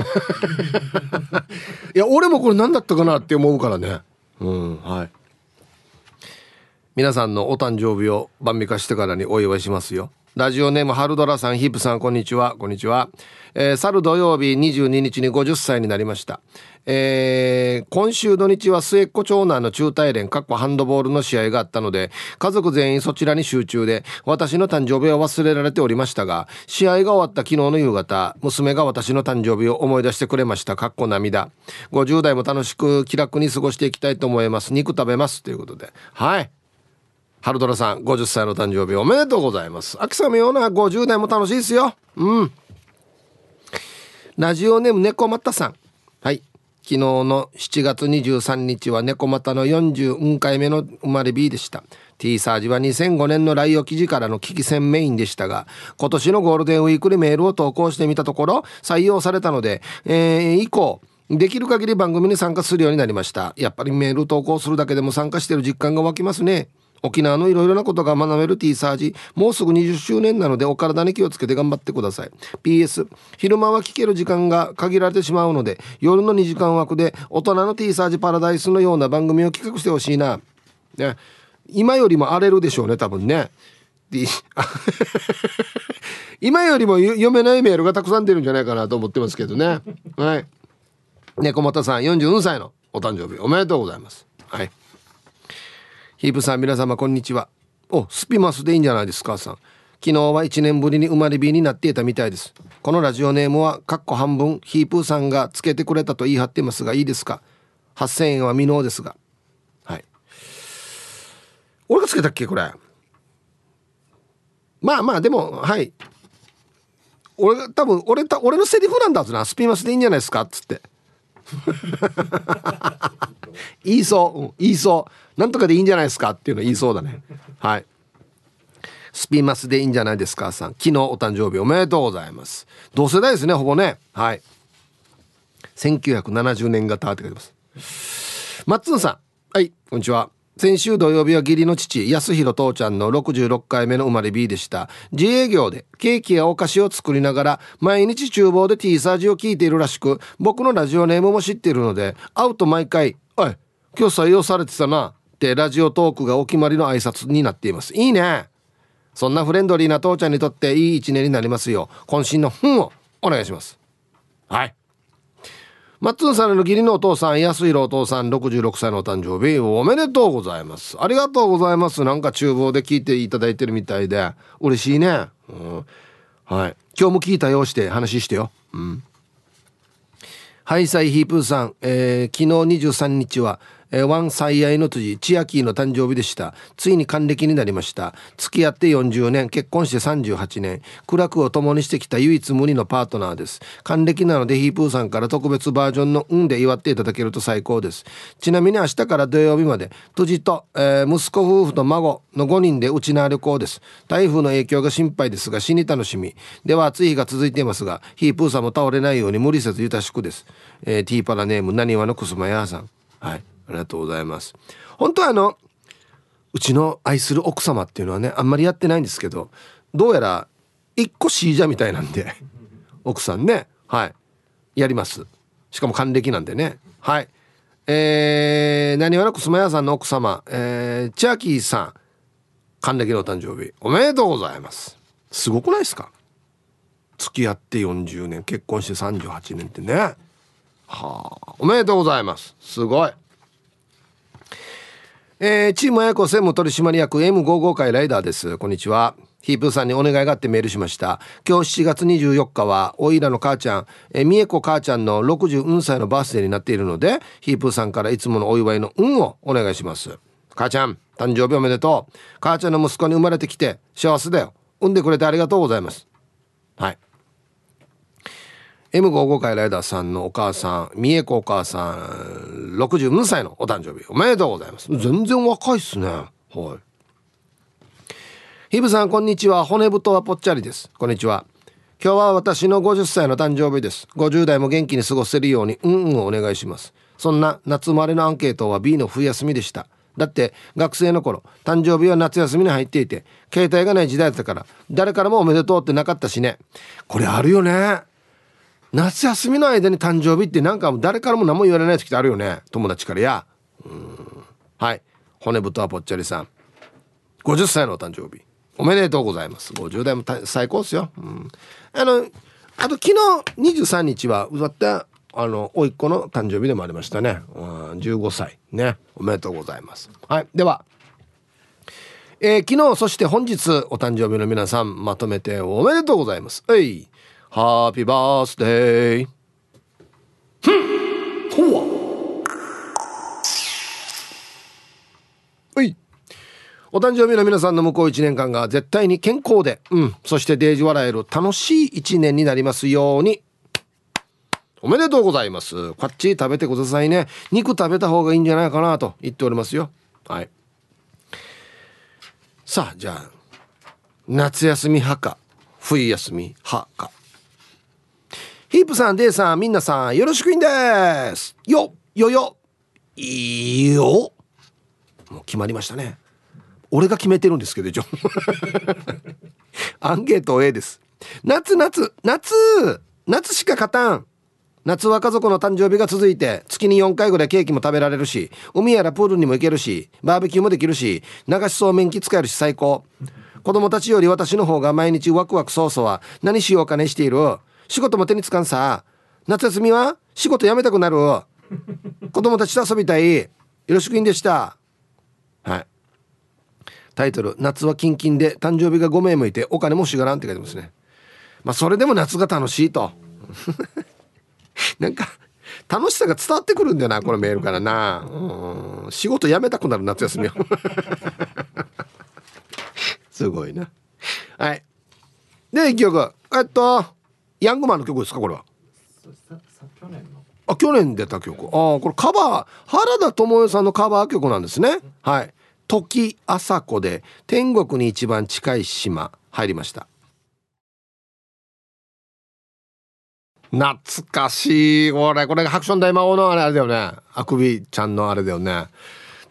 いや俺もこれ何だったかなって思うからね。うんはい。皆さんのお誕生日を晩御飯してからにお祝いしますよラジオネームハルドラさんヒップさんこんにちは。こんにちは、えー、去る土曜日22日に50歳になりました。えー、今週土日は末っ子長男の中大連かっこハンドボールの試合があったので家族全員そちらに集中で私の誕生日は忘れられておりましたが試合が終わった昨日の夕方娘が私の誕生日を思い出してくれました。かっこ涙。50代も楽しく気楽に過ごしていきたいと思います。肉食べます。ということで。はい。春虎さん50歳の誕生日おめでとうございます。秋雨ような50代も楽しいですよ。うん。ラジオネーム猫またさん。はい。昨日の7月23日は猫又の40回目の生まれ日でした。T サージは2005年の来予記事からの危機戦メインでしたが今年のゴールデンウィークにメールを投稿してみたところ採用されたので、えー、以降できる限り番組に参加するようになりました。やっぱりメール投稿するだけでも参加してる実感が湧きますね。沖縄のいろいろなことが学べる T サージもうすぐ20周年なのでお体に気をつけて頑張ってください。PS 昼間は聞ける時間が限られてしまうので夜の2時間枠で大人の T サージパラダイスのような番組を企画してほしいな、ね、今よりも荒れるでしょうね多分ね。今よりも読めないメールがたくさん出るんじゃないかなと思ってますけどね。はい。猫又さん44歳のお誕生日おめでとうございます。はい。ヒープさん皆様こんにちは。おスピマスでいいんじゃないですかさん。昨日は1年ぶりに生まれ日になっていたみたいです。このラジオネームはかっこ半分ヒープーさんがつけてくれたと言い張ってますがいいですか？8000円は未納ですが。はい。俺がつけたっけこれ？まあまあでもはい。俺が多分俺た俺のセリフなんだぞな。スピマスでいいんじゃないですか？っつって。言いそう、うん、言いそう。なんとかでいいんじゃないですかっていうの言いそうだね。はい。スピーマスでいいんじゃないですかさん。昨日お誕生日おめでとうございます。同世代ですねほぼね。はい。1970年型って書いてます。マッツンさん。はいこんにちは。先週土曜日は義理の父安弘父ちゃんの66回目の生まれ日でした。自営業でケーキやお菓子を作りながら毎日厨房で T サージを聞いているらしく僕のラジオネームも知っているので会うと毎回「おい今日採用されてたな」ってラジオトークがお決まりの挨拶になっています。いいね。そんなフレンドリーな父ちゃんにとっていい一年になりますよ渾身の「ふん」をお願いします。はい。マッツンさんの義理のお父さん安弘お父さん66歳のお誕生日おめでとうございます。ありがとうございます。なんか厨房で聞いていただいてるみたいで嬉しいね、うん、はい。今日も聞いたようして話してよ。うん。ハイサイヒープーさん、えー、昨日23日はえー、ワン最愛の辻千秋の誕生日でした。ついに還暦になりました。付き合って40年結婚して38年。苦楽を共にしてきた唯一無二のパートナーです。還暦なのでヒープーさんから特別バージョンの「運で祝っていただけると最高です。ちなみに明日から土曜日まで辻と、えー、息子夫婦と孫の5人で内縄旅行です。台風の影響が心配ですが死に楽しみ。では暑い日が続いていますがヒープーさんも倒れないように無理せずゆたしくです、えー、ティーパラネームなにわのくすまやさん。はい。ありがとうございます。本当はあのうちの愛する奥様っていうのはねあんまりやってないんですけどどうやら一個シージャみたいなんで 奥さんねはいやります。しかも還暦なんでねはい。えー、何わなくすまやさんの奥様、えー、千秋さん還暦のお誕生日おめでとうございます。すごくないですか？付き合って40年結婚して38年ってね。はあおめでとうございます。すごい。えー、チーム親子専務取締役 M55 会ライダーです。こんにちは。ヒープーさんにお願いがあってメールしました。今日7月24日は、おいらの母ちゃん、えー、みえこ母ちゃんの60歳のバースデーになっているので、ヒープーさんからいつものお祝いの運をお願いします。母ちゃん、誕生日おめでとう。母ちゃんの息子に生まれてきて幸せだよ。産んでくれてありがとうございます。はい。M55 回ライダーさんのお母さん、三重子お母さん、62歳のお誕生日、おめでとうございます。全然若いっすね。はい。ヒブさん、こんにちは。骨太はぽっちゃりです。こんにちは。今日は私の50歳の誕生日です。50代も元気に過ごせるように、うんうんお願いします。そんな夏生まれのアンケートは B の冬休みでした。だって学生の頃誕生日は夏休みに入っていて携帯がない時代だったから誰からもおめでとうってなかったしねこれあるよね夏休みの間に誕生日ってなんか誰からも何も言われない時ってあるよね。友達からや。はい。骨太はぽっちゃりさん。50歳のお誕生日。おめでとうございます。50代も最高っすよ、うん、あのあと昨日23日は歌ったあの甥っ子の誕生日でもありましたね、うん、15歳ね。おめでとうございます。はい。ではえー、昨日そして本日お誕生日の皆さんまとめておめでとうございます。えい。ハッピーバースデーふんほわはいお誕生日の皆さんの向こう1年間が絶対に健康で、うん、そしてデージ笑える楽しい1年になりますように。おめでとうございます。こっち食べてくださいね。肉食べた方がいいんじゃないかなと言っておりますよ。はい。さあ、じゃあ、夏休み派か、冬休み派か。ヒープさん、デイさん、みんなさん、よろしくいんです。よ、よよ、いいよ。もう決まりましたね。俺が決めてるんですけど、一応。アンケート A です。夏、夏、夏、夏しか勝たん。夏は家族の誕生日が続いて月に4回ぐらいケーキも食べられるし海やらプールにも行けるしバーベキューもできるし流しそうめん機使えるし最高子供たちより私の方が毎日ワクワクそうそうは何しようかねしている仕事も手につかんさ。夏休みは仕事辞めたくなる。子供たちと遊びたい。よろしくいんでした。はい。タイトル「夏はキンキンで誕生日が5名向いてお金もしがらん」って書いてますね。まあそれでも夏が楽しいと。なんか楽しさが伝わってくるんだよなこのメールからな。うん。仕事辞めたくなる夏休みを。すごいな。はい。で一曲えっとヤングマンの曲ですかこれは？あ去年出た曲。ああこれカバー原田知世さんのカバー曲なんですね。はい。時朝子で天国に一番近い島入りました。懐かしい。これこれハクション大魔王のあれあれだよね。あくびちゃんのあれだよね。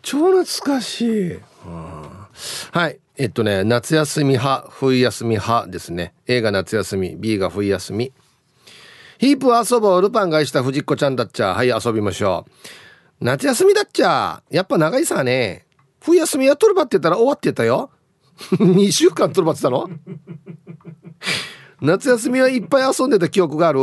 超懐かしい、うん、はい。えっとね夏休み派冬休み派ですね。A が夏休み B が冬休み。ヒープ遊ぼうルパンがした藤子ちゃんだっちゃ。はい遊びましょう。夏休みだっちゃ。やっぱ長いさね。冬休みやっとるばって言ったら終わってたよ。2週間とるばってたの？夏休みはいっぱい遊んでた記憶がある。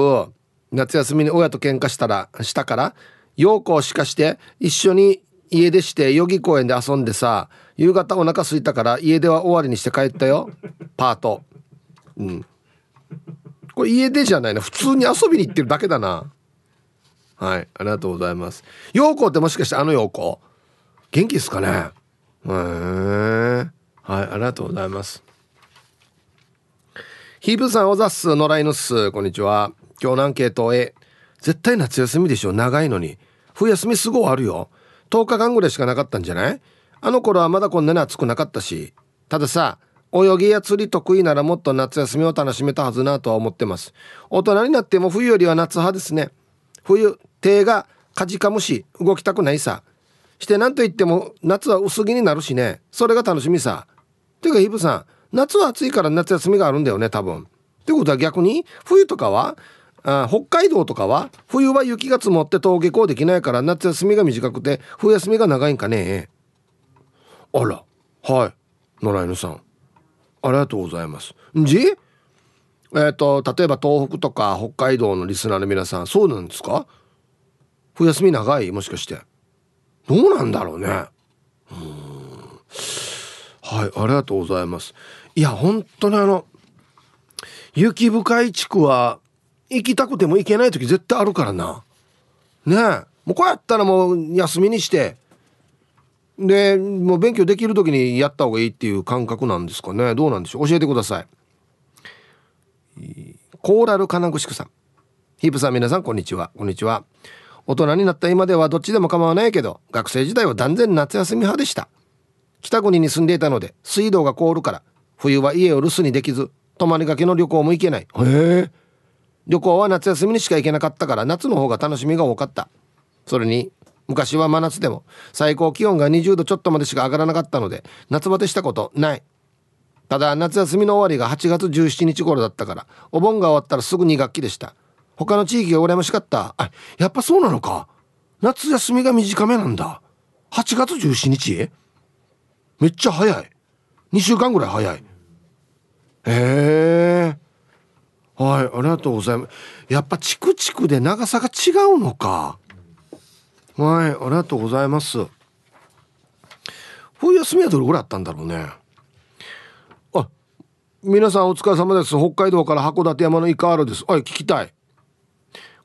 夏休みに親と喧嘩したらしたから陽子をしかして一緒に家出して代々木公園で遊んでさ。夕方お腹空いたから家出は終わりにして帰ったよ。パート。うん。これ家出じゃないな。普通に遊びに行ってるだけだな。はい。ありがとうございます。陽子ってもしかしてあの陽子？元気ですかね？へえはい。ありがとうございます。ヒープさんおざっす野良犬っす。こんにちは。今日のアンケート A 絶対夏休みでしょ。長いのに。冬休みすごいあるよ。10日間ぐらいしかなかったんじゃない？あの頃はまだこんなに暑くなかったしたださ泳ぎや釣り得意ならもっと夏休みを楽しめたはずなとは思ってます。大人になっても冬よりは夏派ですね。冬手がかじかむし動きたくないさ。して何と言っても夏は薄着になるしね。それが楽しみさ。ていうかヒブさん夏は暑いから夏休みがあるんだよね多分。ってことは逆に冬とかはあ北海道とかは冬は雪が積もって登下校できないから夏休みが短くて冬休みが長いんかね。あら。はい。野良犬さん。ありがとうございます。ん？じ？えっ、と例えば東北とか北海道のリスナーの皆さんそうなんですか？冬休み長い？もしかして。どうなんだろうね。うん。はいありがとうございます。いや本当にあの雪深い地区は行きたくても行けない時絶対あるからな。ねえ。もうこうやったらもう休みにしてでもう勉強できる時にやった方がいいっていう感覚なんですかね。どうなんでしょう。教えてください。コーラル金具宿さん。ヒープさん皆さんこんにちは。こんにちは。大人になった今ではどっちでも構わないけど学生時代は断然夏休み派でした。北国に住んでいたので水道が凍るから冬は家を留守にできず泊まりがけの旅行も行けない。へえ。旅行は夏休みにしか行けなかったから夏の方が楽しみが多かった。それに昔は真夏でも最高気温が20度ちょっとまでしか上がらなかったので夏バテしたことない。ただ夏休みの終わりが8月17日頃だったからお盆が終わったらすぐ2学期でした。他の地域が羨ましかった。あやっぱそうなのか。夏休みが短めなんだ。8月17日？めっちゃ早い。2週間ぐらい早い。へえ。はいありがとうございます。やっぱチクチクで長さが違うのか。はいありがとうございます。冬休みはどれぐらいあったんだろうね。あ皆さんお疲れ様です。北海道から函館山のイカールです。おい聞きたい。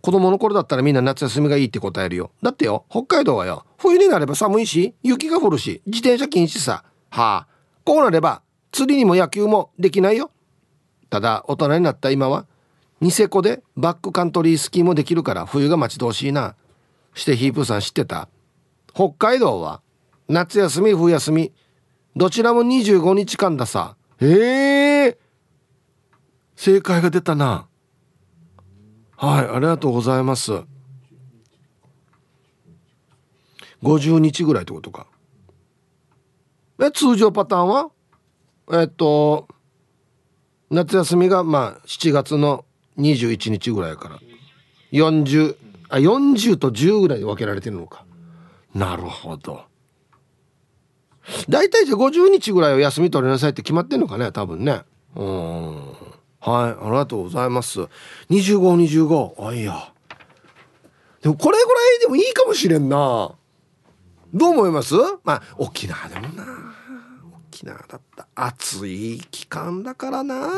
子供の頃だったらみんな夏休みがいいって答えるよ。だってよ北海道はよ冬になれば寒いし雪が降るし自転車禁止さ。はあ。こうなれば釣りにも野球もできないよ。ただ大人になった今はニセコでバックカントリースキーもできるから冬が待ち遠しいな。してヒープさん知ってた？北海道は？夏休み冬休み？どちらも25日間ださ。へえ。正解が出たな。はいありがとうございます。50日ぐらいってことか。え通常パターンは？えっと夏休みがまあ7月の21日ぐらいから。40あ40と10ぐらいで分けられてるのか。なるほど。大体じゃあ50日ぐらいは休み取りなさいって決まってんのかね多分ね。うん。はいありがとうございます。2525あいや。でもこれぐらいでもいいかもしれんな。どう思います？まあ沖縄でもな。沖縄だった暑い期間だからな。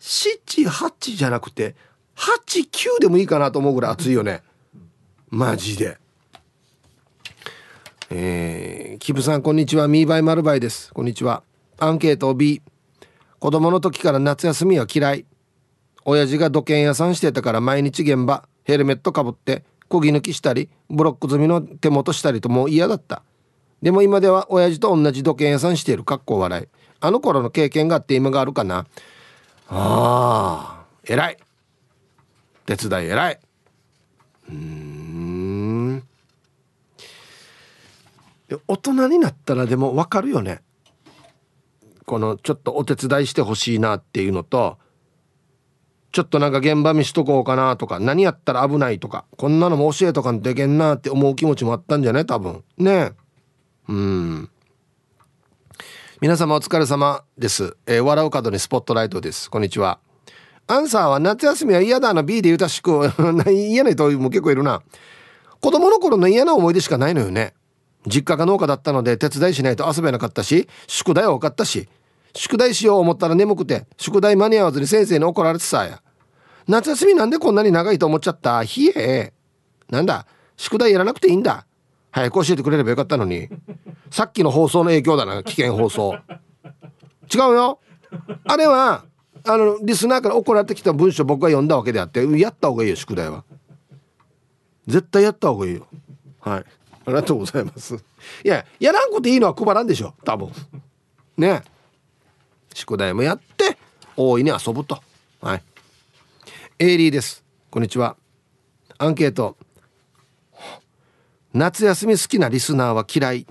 78じゃなくて89でもいいかなと思うぐらい暑いよね。マジで。えー、キブさんこんにちは。ミーバイマルバイです。こんにちは。アンケート B 子供の時から夏休みは嫌い。親父が土建屋さんしてたから毎日現場。ヘルメットかぶって漕ぎ抜きしたりブロック済みの手元したりともう嫌だった。でも今では親父と同じ土建屋さんしている。かっこ笑い。あの頃の経験があって今があるかな。ああ偉い。手伝い偉い。うん。大人になったらでも分かるよね。このちょっとお手伝いしてほしいなっていうのとちょっとなんか現場見しとこうかなとか何やったら危ないとかこんなのも教えとかんといけんなって思う気持ちもあったんじゃない？多分。ね。うん。皆様お疲れ様です、えー、笑う角にスポットライトです。こんにちは。アンサーは夏休みは嫌だな B で言うたしく 嫌な人も結構いるな。子供の頃の嫌な思い出しかないのよね。実家が農家だったので手伝いしないと遊べなかったし宿題は多かったし宿題しよう思ったら眠くて宿題間に合わずに先生に怒られてさ夏休みなんでこんなに長いと思っちゃった？ひえ。なんだ？宿題やらなくていいんだ？早く教えてくれればよかったのに。さっきの放送の影響だな。危険放送。違うよ。あれはあのリスナーから怒られてきた文章僕が読んだわけであってやった方がいいよ宿題は。絶対やった方がいいよ。はい。ありがとうございます。いややらんこといいのは配らんでしょ多分。ね。宿題もやって大いに遊ぶと。はい。エイリーです。こんにちは。アンケート。夏休み好きなリスナーは嫌い。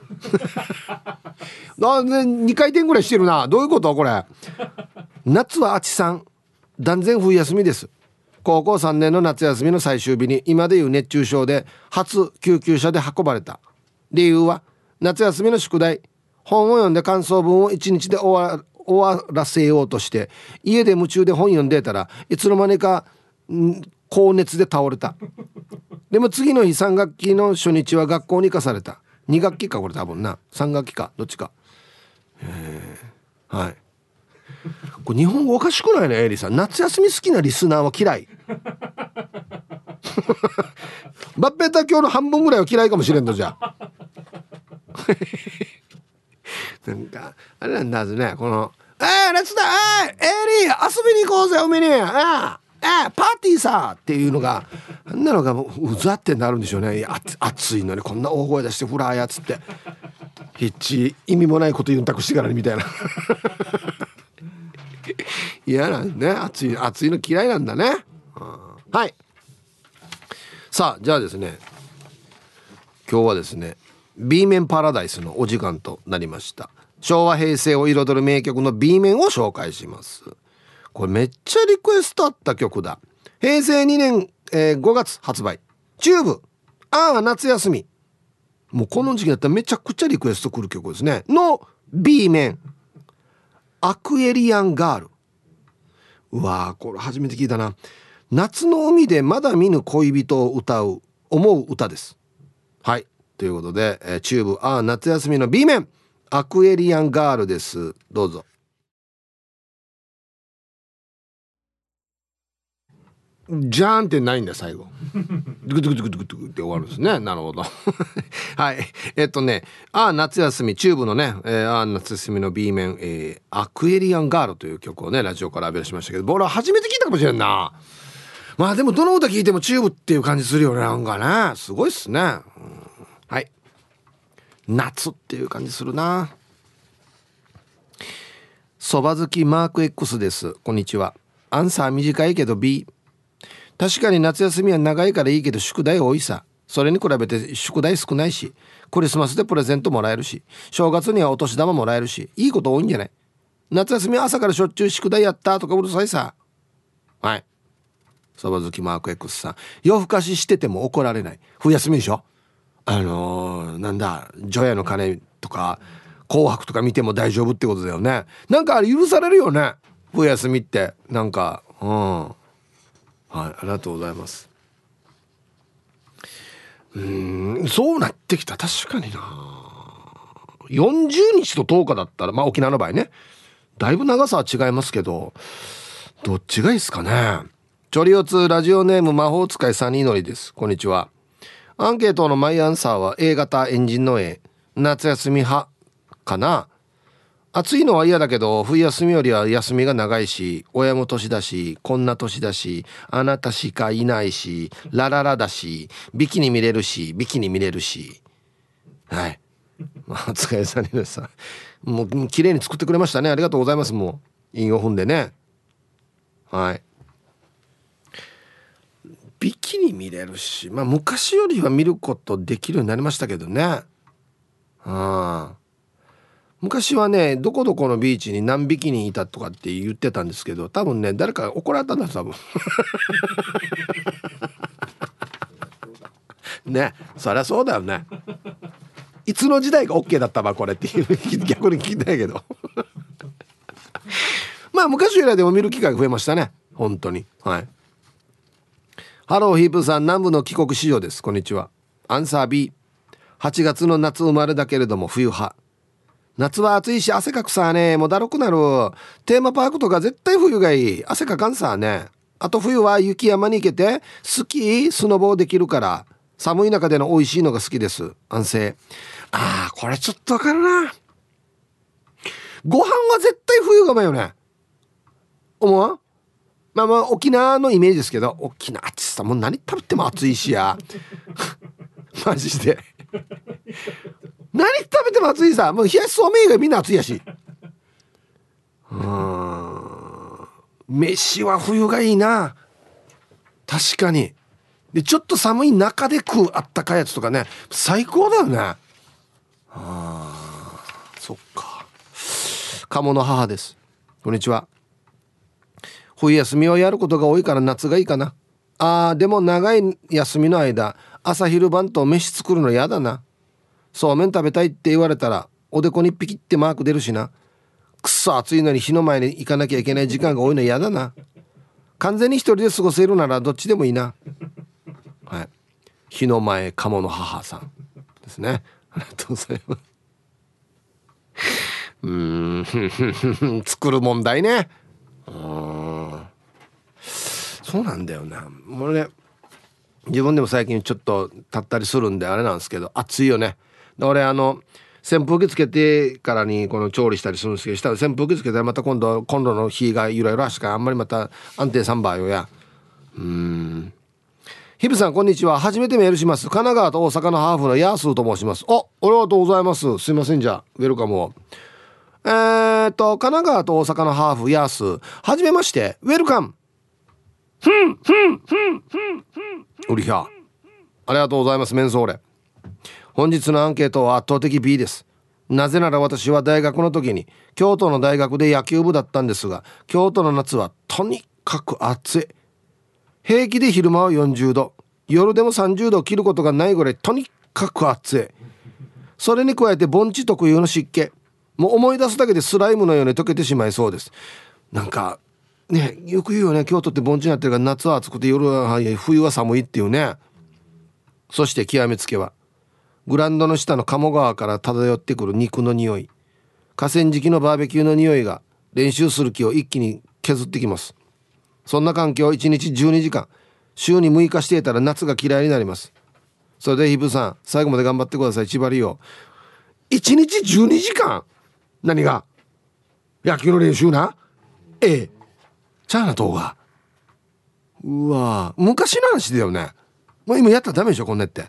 なんで2回転ぐらいしてるな。どういうことこれ夏はあちさん。断然冬休みです。高校3年の夏休みの最終日に今でいう熱中症で初救急車で運ばれた。理由は夏休みの宿題。本を読んで感想文を1日で終わらせようとして家で夢中で本読んでたらいつの間にか高熱で倒れた。でも次の日3学期の初日は学校に行かされた。2学期かこれ多分な。3学期かどっちか。はい。これ日本語おかしくないねエリさん。夏休み好きなリスナーは嫌い。バッペタ教の半分ぐらいは嫌いかもしれんのじゃ。なんかあれなんだぜねこの「えー、夏だえー、エリー遊びに行こうぜ海に。ああえー、パーティーさ!」っていうのがあんなのがもううざってなるんでしょうね。暑いのにこんな大声出してフラーやっつって。ヒッチ意味もないこと言うんたくしてからにみたいな。嫌なんね。暑い暑いの嫌いなんだね、はい。さあじゃあですね。今日はですね B 面パラダイスのお時間となりました。昭和平成を彩る名曲の B 面を紹介します。これめっちゃリクエストあった曲だ。平成2年、えー、5月発売。 TUBE。ああ夏休み。もうこの時期だったらめちゃくちゃリクエストくる曲ですね。の B 面。アクエリアンガール。うわーこれ初めて聞いたな。夏の海でまだ見ぬ恋人を歌う思う歌です。はい。ということで、えー、 TUBE。ああ夏休みの B 面。アクエリアンガールです。どうぞ。じゃんってないんだ最後。グツグツグツグツって終わるんですね。なるほど。はい。えっとね、ああ、夏休み、チューブのね、えー、ああ、夏休みの B 面、えー、アクエリアンガールという曲をね、ラジオから浴び出しましたけど、僕は初めて聞いたかもしれんな。まあでも、どの歌聞いてもチューブっていう感じするよね、なんかね。すごいっすね。うん、はい。夏っていう感じするな。そば好きマーク X です。こんにちは。アンサー短いけど B。確かに夏休みは長いからいいけど宿題多いさ。それに比べて宿題少ないしクリスマスでプレゼントもらえるし正月にはお年玉もらえるしいいこと多いんじゃない？夏休みは朝からしょっちゅう宿題やったとかうるさいさ。はい。そば好きマーク X さん。夜更かししてても怒られない。冬休みでしょ？あのー、なんだ除夜の鐘とか紅白とか見ても大丈夫ってことだよね。なんかあれ許されるよね？冬休みって。なんかうん。はいありがとうございます。うんそうなってきた。確かにな。40日と10日だったらまあ沖縄の場合ね。だいぶ長さは違いますけどどっちがいいですかね。チョリオツラジオネーム魔法使いサニーノリです。こんにちは。アンケートのマイアンサーは A 型エンジンの A 夏休み派かな。暑いのは嫌だけど冬休みよりは休みが長いし親も年だしこんな年だしあなたしかいないしラララだしビキニ見れるしビキニ見れるし。はい。まあお疲れさんにさもう綺麗に作ってくれましたね。ありがとうございます。もう韻を踏んでね。はい。ビキニ見れるしまあ昔よりは見ることできるようになりましたけどね。ああ。昔はねどこどこのビーチに何匹にいたとかって言ってたんですけど多分ね誰か怒られたんだ多分。ねそりゃそうだよね。いつの時代が OK だったわこれっていう逆に聞きたいけど。まあ昔よりはでも見る機会が増えましたね本当に。はい。ハローヒープさん南部の帰国子女です。こんにちは。アンサー B8 月の夏生まれだけれども冬派夏は暑いし汗かくさね。もうだるくなる。テーマパークとか絶対冬がいい。汗かかんさね。あと冬は雪山に行けてスキースノボーできるから。寒い中での美味しいのが好きです。安静。あーこれちょっとわかるな。ご飯は絶対冬がうまいよね。思わんまあまあ沖縄のイメージですけど。沖縄ってさもう何食べても暑いしや。マジで。何食べても暑いさ。もう冷やしそうめんがみんな暑いやし。うん。飯は冬がいいな。確かに。でちょっと寒い中で食うあったかいやつとかね。最高だよね。ああそっか。鴨の母です。こんにちは。冬休みはやることが多いから夏がいいかな。あーでも長い休みの間朝昼晩と飯作るの嫌だなそうめん食べたいって言われたらおでこにピキってマーク出るしな。くっそ暑いのに火の前に行かなきゃいけない時間が多いの嫌だな。完全に一人で過ごせるならどっちでもいいな。はい。火の前鴨の母さん。ですね。ありがとうございます。うん。作る問題ね。うん。そうなんだよな。もうね自分でも最近ちょっと立ったりするんであれなんですけど暑いよね。俺あの扇風機つけてからにこの調理したりするんですけどしたら扇風機つけたらまた今度今度の日がゆらゆらしかあんまりまた安定3倍よや。うん。ヒブさんこんにちは。初めてメールします。神奈川と大阪のハーフのヤースーと申します。おありがとうございます。すいませんじゃウェルカムを。えー、っと神奈川と大阪のハーフヤースー。はじめましてウェルカム。ふんふんふんふんふん。うりひゃ。ありがとうございますメンソーレ。本日のアンケートは圧倒的 B です。なぜなら私は大学の時に京都の大学で野球部だったんですが京都の夏はとにかく暑い。平気で昼間は40度。夜でも30度を切ることがないぐらいとにかく暑い。それに加えて盆地特有の湿気。もう思い出すだけでスライムのように溶けてしまいそうです。なんかねよく言うよね京都って盆地になってるから夏は暑くて夜は冬は寒いっていうね。そして極めつけは。グランドの下の鴨川から漂ってくる肉の匂い。河川敷のバーベキューの匂いが練習する気を一気に削ってきます。そんな環境を1日12時間。週に6日していたら夏が嫌いになります。それでヒブさん最後まで頑張ってください。千葉リオ。1日12時間？何が？野球の練習な？ええ。チャーナ動画うわ昔の話だよね。もう今やったらダメでしょこんなって。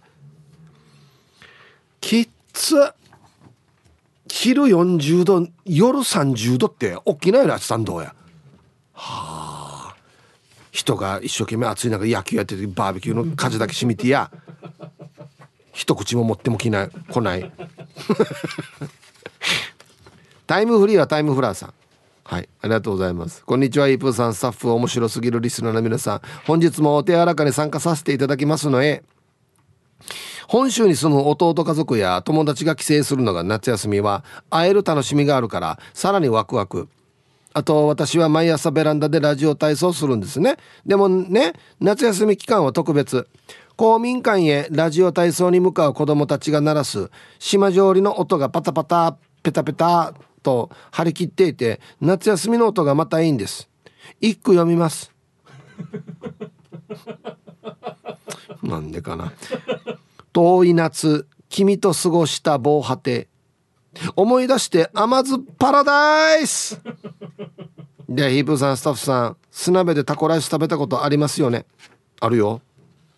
きっつ昼40度夜30度って大きなよな暑さんどうや。はあ。人が一生懸命暑い中野球やっててバーベキューの風だけ染みてや。一口も持っても来ない来ない。タイムフリーはタイムフラーさん。はい。ありがとうございます。こんにちはイープーさん。スタッフ面白すぎるリスナーの皆さん。本日もお手柔らかに参加させていただきますのへ本州に住む弟家族や友達が帰省するのが夏休みは会える楽しみがあるからさらにワクワク。あと私は毎朝ベランダでラジオ体操するんですね。でもね夏休み期間は特別。公民館へラジオ体操に向かう子供たちが鳴らす島上りの音がパタパタペタペタと張り切っていて夏休みの音がまたいいんです。一句読みます。なんでかな。遠い夏君と過ごした防波堤。思い出して甘酸っぱらダイスでヒープさんスタッフさん砂鍋でタコライス食べたことありますよね。あるよ。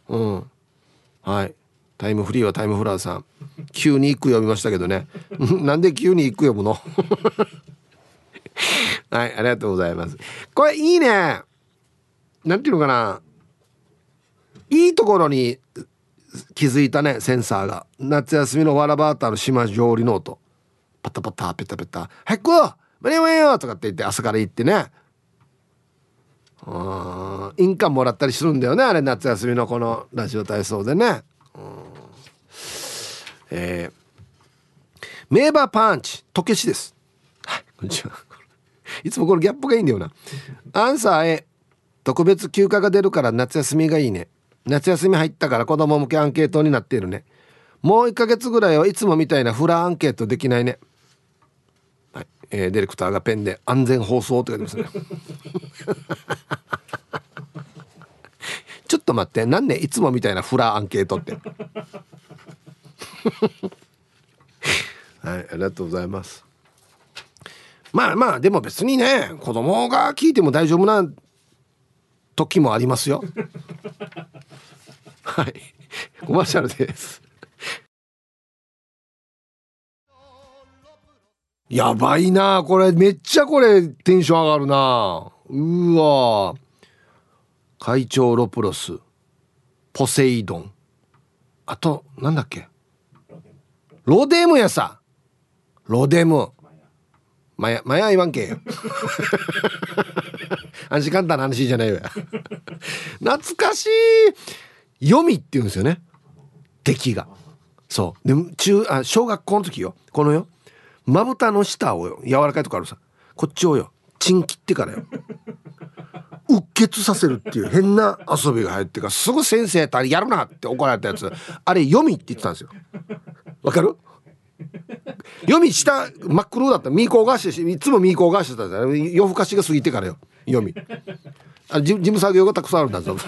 うん。はい。タイムフリーはタイムフラーさん。急に一句読みましたけどね。なんで急に一句読むの。はいありがとうございます。これいいね。なんていうのかな。いいところに気づいたねセンサーが。夏休みのわらバーターの島上りの音。パタパタペタペタ「早く間に合わよ!」とかって言って朝から行ってね。うん印鑑もらったりするんだよねあれ夏休みのこのラジオ体操でね。えー、名馬パンチとけしです。はいこんにちは。いつもこのギャップがいいんだよな。アンサー A 特別休暇が出るから夏休みがいいね。夏休み入ったから子供向けアンケートになっているね。もう1ヶ月ぐらいはいつもみたいなフラアンケートできないね。はい、えー、ディレクターがペンで安全放送って書いてますね。ちょっと待って。なんねいつもみたいなフラアンケートって。はい。ありがとうございます。まあまあでも別にね子供が聞いても大丈夫な時もありますよ。はい。コマーシャルです。やばいな。これめっちゃこれテンション上がるな。うわ。会長ロプロス。ポセイドン。あとなんだっけ？ロデムやさ。ロデムまや、まや言わんけよ。安心簡単な話じゃないよ。懐かしい読みって言うんですよね。敵が。そう。で、中、あ、小学校の時よ。このよ。まぶたの下をよ。柔らかいとこあるさ。こっちをよ。チン切ってからよ。うっ血させるっていう変な遊びが入ってからすぐ先生たりやるなって怒られたやつあれ読みって言ってたんですよわかる？読み下真っ黒だった。ミーコーガーしていつもミーコーガーしてたんですよ夜更かしが過ぎてからよ。読みあ事務作業がたくさんあるんだぞ。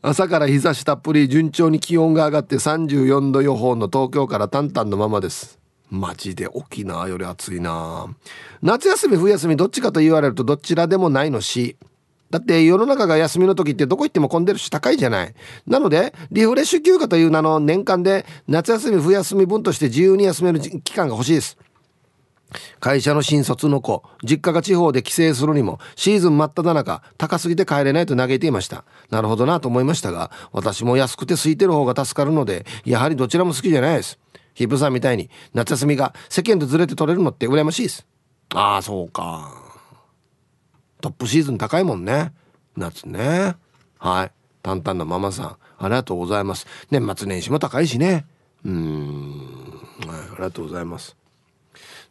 朝から日差したっぷり順調に気温が上がって34度予報の東京からタンタンのままです。マジで沖縄より暑いな。夏休み冬休みどっちかと言われるとどちらでもないのし。だって世の中が休みの時ってどこ行っても混んでるし高いじゃない。なのでリフレッシュ休暇という名の年間で夏休み冬休み分として自由に休める期間が欲しいです。会社の新卒の子実家が地方で帰省するにもシーズン真っ只中高すぎて帰れないと嘆いていました。なるほどなと思いましたが私も安くて空いてる方が助かるのでやはりどちらも好きじゃないです。ヒップさんみたいに夏休みが世間とずれて取れるのって羨ましいです。ああそうか。トップシーズン高いもんね。夏ね。はい。淡々なママさん。ありがとうございます。年末年始も高いしね。うん。はい。ありがとうございます。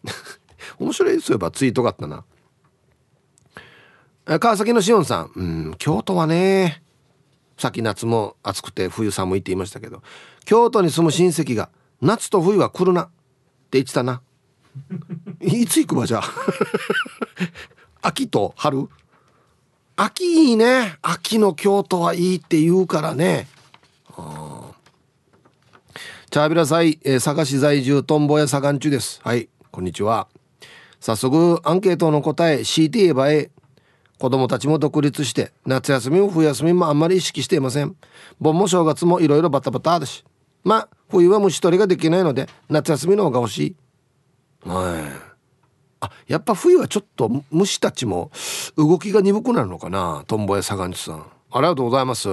面白いそういえばツイートがあったな。川崎のしおんさん。うん。京都はね。さっき夏も暑くて冬寒いって言いましたけど。京都に住む親戚が夏と冬は来るなって言ってたな。いつ行くばじゃ。秋と春。秋いいね。秋の京都はいいって言うからね。チャービラサイ、えー、佐賀市在住トンボや左岸中です。はい。こんにちは。早速アンケートの答え強いて言えばえ子供たちも独立して夏休みも冬休みもあんまり意識していません。盆も正月もいろいろバタバタだしまあ冬は虫取りができないので夏休みの方が欲しい。はい。あやっぱ冬はちょっと虫たちも動きが鈍くなるのかなトンボやサガンチさん。ありがとうございます。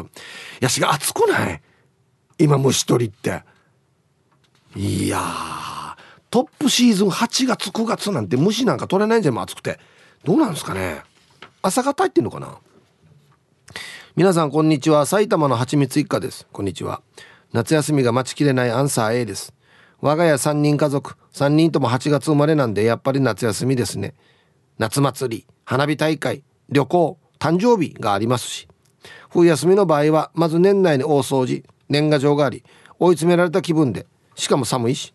やしが暑くない？今虫取りって。いやトップシーズン8月9月なんて虫なんか取れないんじゃん暑くて。どうなんですかね？朝方入ってんのかな？皆さんこんにちは。埼玉のはちみつ一家です。こんにちは。夏休みが待ちきれないアンサー A です。我が家3人家族3人とも8月生まれなんでやっぱり夏休みですね。夏祭り花火大会旅行誕生日がありますし。冬休みの場合はまず年内に大掃除年賀状があり追い詰められた気分でしかも寒いし。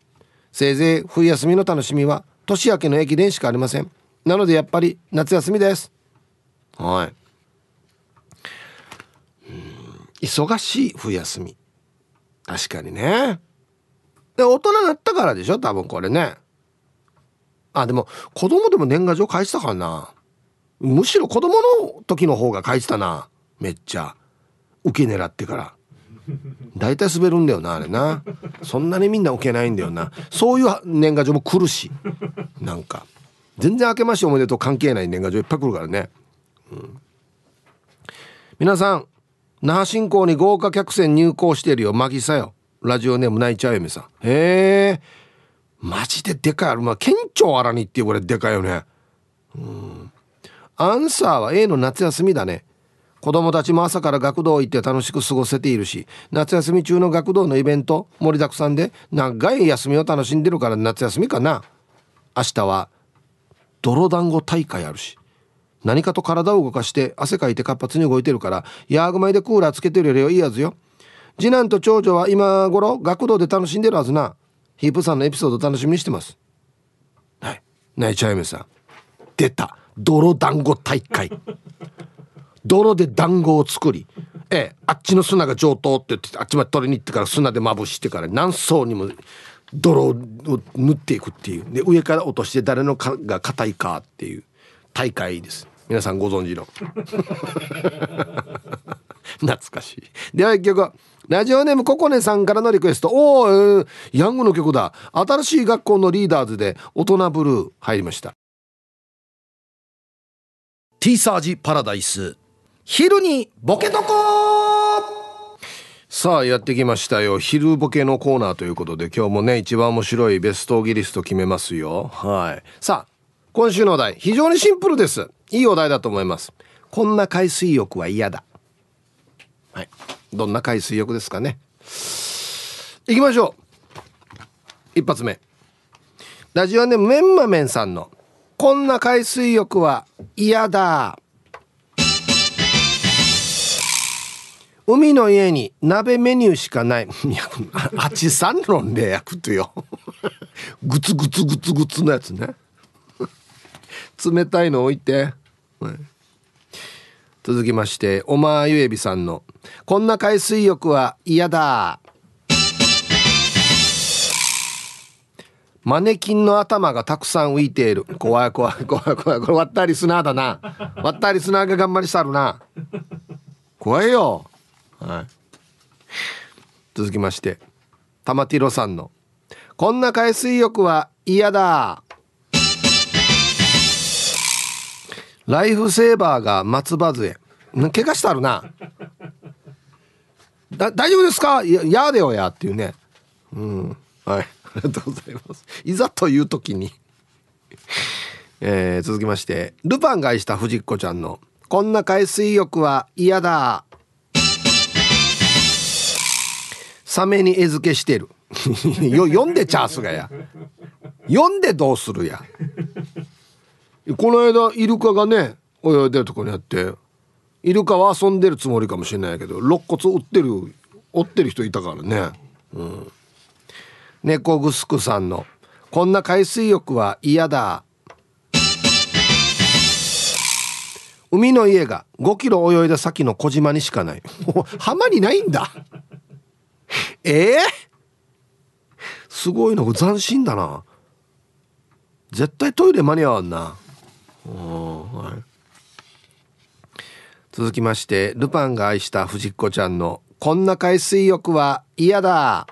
せいぜい冬休みの楽しみは年明けの駅伝しかありません。なのでやっぱり夏休みです。はい。忙しい冬休み。確かにね。で大人になったからでしょ？多分これね。あでも子供でも年賀状返したからな？むしろ子供の時の方が返したな。めっちゃ。受け狙ってから。大体滑るんだよなあれな。そんなにみんな受けないんだよな。そういう年賀状も来るし。なんか。全然明けましておめでとう関係ない年賀状いっぱい来るからね、うん、皆さん那覇新港に豪華客船入港してるよ。マギサよ。ラジオネーム泣いちゃうよめさん。へえ。マジででかい。あるまあ県庁あらにっていうぐらいでかいよね。うん。アンサーは A の夏休みだね。子供たちも朝から学童行って楽しく過ごせているし夏休み中の学童のイベント盛りだくさんで長い休みを楽しんでるから夏休みかな。明日は泥団子大会あるし。何かと体を動かして汗かいて活発に動いてるからヤーグマイでクーラーつけてるよりはいいはずよ。次男と長女は今頃学童で楽しんでるはずな。ヒープさんのエピソード楽しみにしてます。はい。ナイチャイメさん。出た。泥団子大会。泥で団子を作り。ええあっちの砂が上等って言ってあっちまで取りに行ってから砂でまぶしてから何層にも泥を塗っていくっていう。で上から落として誰のかが硬いかっていう。大会です。皆さんご存知の。懐かしい。では一曲ラジオネームココネさんからのリクエスト。おお、えー、ヤングの曲だ。新しい学校のリーダーズで大人ブルー入りました。ティーサージパラダイス。昼にボケとこさあやってきましたよ。昼ボケのコーナーということで今日もね一番面白いベストギリスト決めますよ。はい。さあ今週のお題。非常にシンプルです。いいお題だと思います。こんな海水浴は嫌だ。はいどんな海水浴ですかね行きましょう一発目ラジオネームメンマメンさんのこんな海水浴は嫌だ海の家に鍋メニューしかない。いや、あちさん論で焼くとよ。グツグツグツグツのやつね。冷たいの置いて。続きまして、おまゆえびさんの、こんな海水浴は嫌だ。マネキンの頭がたくさん浮いている。怖い怖い怖い怖い。これ割ったり砂だな。割ったり砂が頑張りさるな。怖いよ。はい。続きまして、玉ティロさんの、こんな海水浴は嫌だ。ライフセーバーが松葉杖。怪我したるな。大丈夫ですか？や、やでよやっていうね。うん。はい。ありがとうございます。いざという時にえー、続きまして、ルパンが愛した藤子ちゃんの、こんな海水浴は嫌だ。サメに餌付けしてる。よ、読んでチャースがや。読んでどうするや。この間イルカがね泳いでるとこにあってイルカは遊んでるつもりかもしれないけど肋骨打ってる折ってる人いたからね。うん。猫ぐすくさんの「こんな海水浴は嫌だ」海の家が5キロ泳いだ先の小島にしかない。浜にないんだ。ええ、すごいなこれ斬新だな。絶対トイレ間に合わんな。はい、続きましてルパンが愛した藤子ちゃんの「こんな海水浴は嫌だ」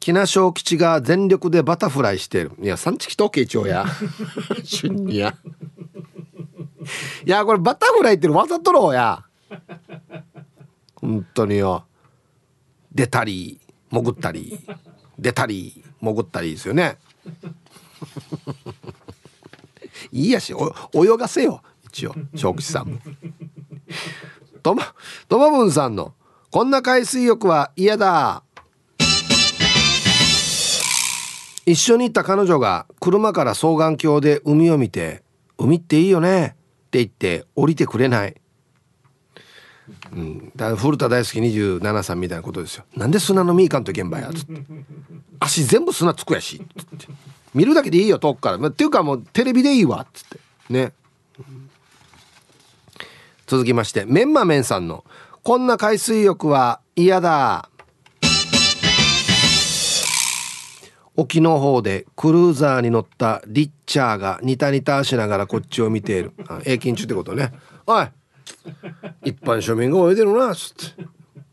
木名小吉が全力でバタフライしてる。いや産地期統計長や。春にやいやこれバタフライってわざとろうや。本当によ。出たり潜ったり。出たり潜ったりですよねいいやし泳がせよ一応小吉さんも。とまとまぶんさんの「こんな海水浴は嫌だ」一緒に行った彼女が車から双眼鏡で海を見て海っていいよねって言って降りてくれない。うん、だ古田大好き27さんみたいなことですよ。なんで砂のみーかんと現場やつって。足全部砂つくやし。って見るだけでいいよ遠くから、まっていうかもうテレビでいいわっつって。ね、続きましてメンマメンさんの「こんな海水浴は嫌だ」沖の方でクルーザーに乗ったリッチャーがニタニタしながらこっちを見ている。永金中ってことね。おい一般庶民が泳いでるなっつって。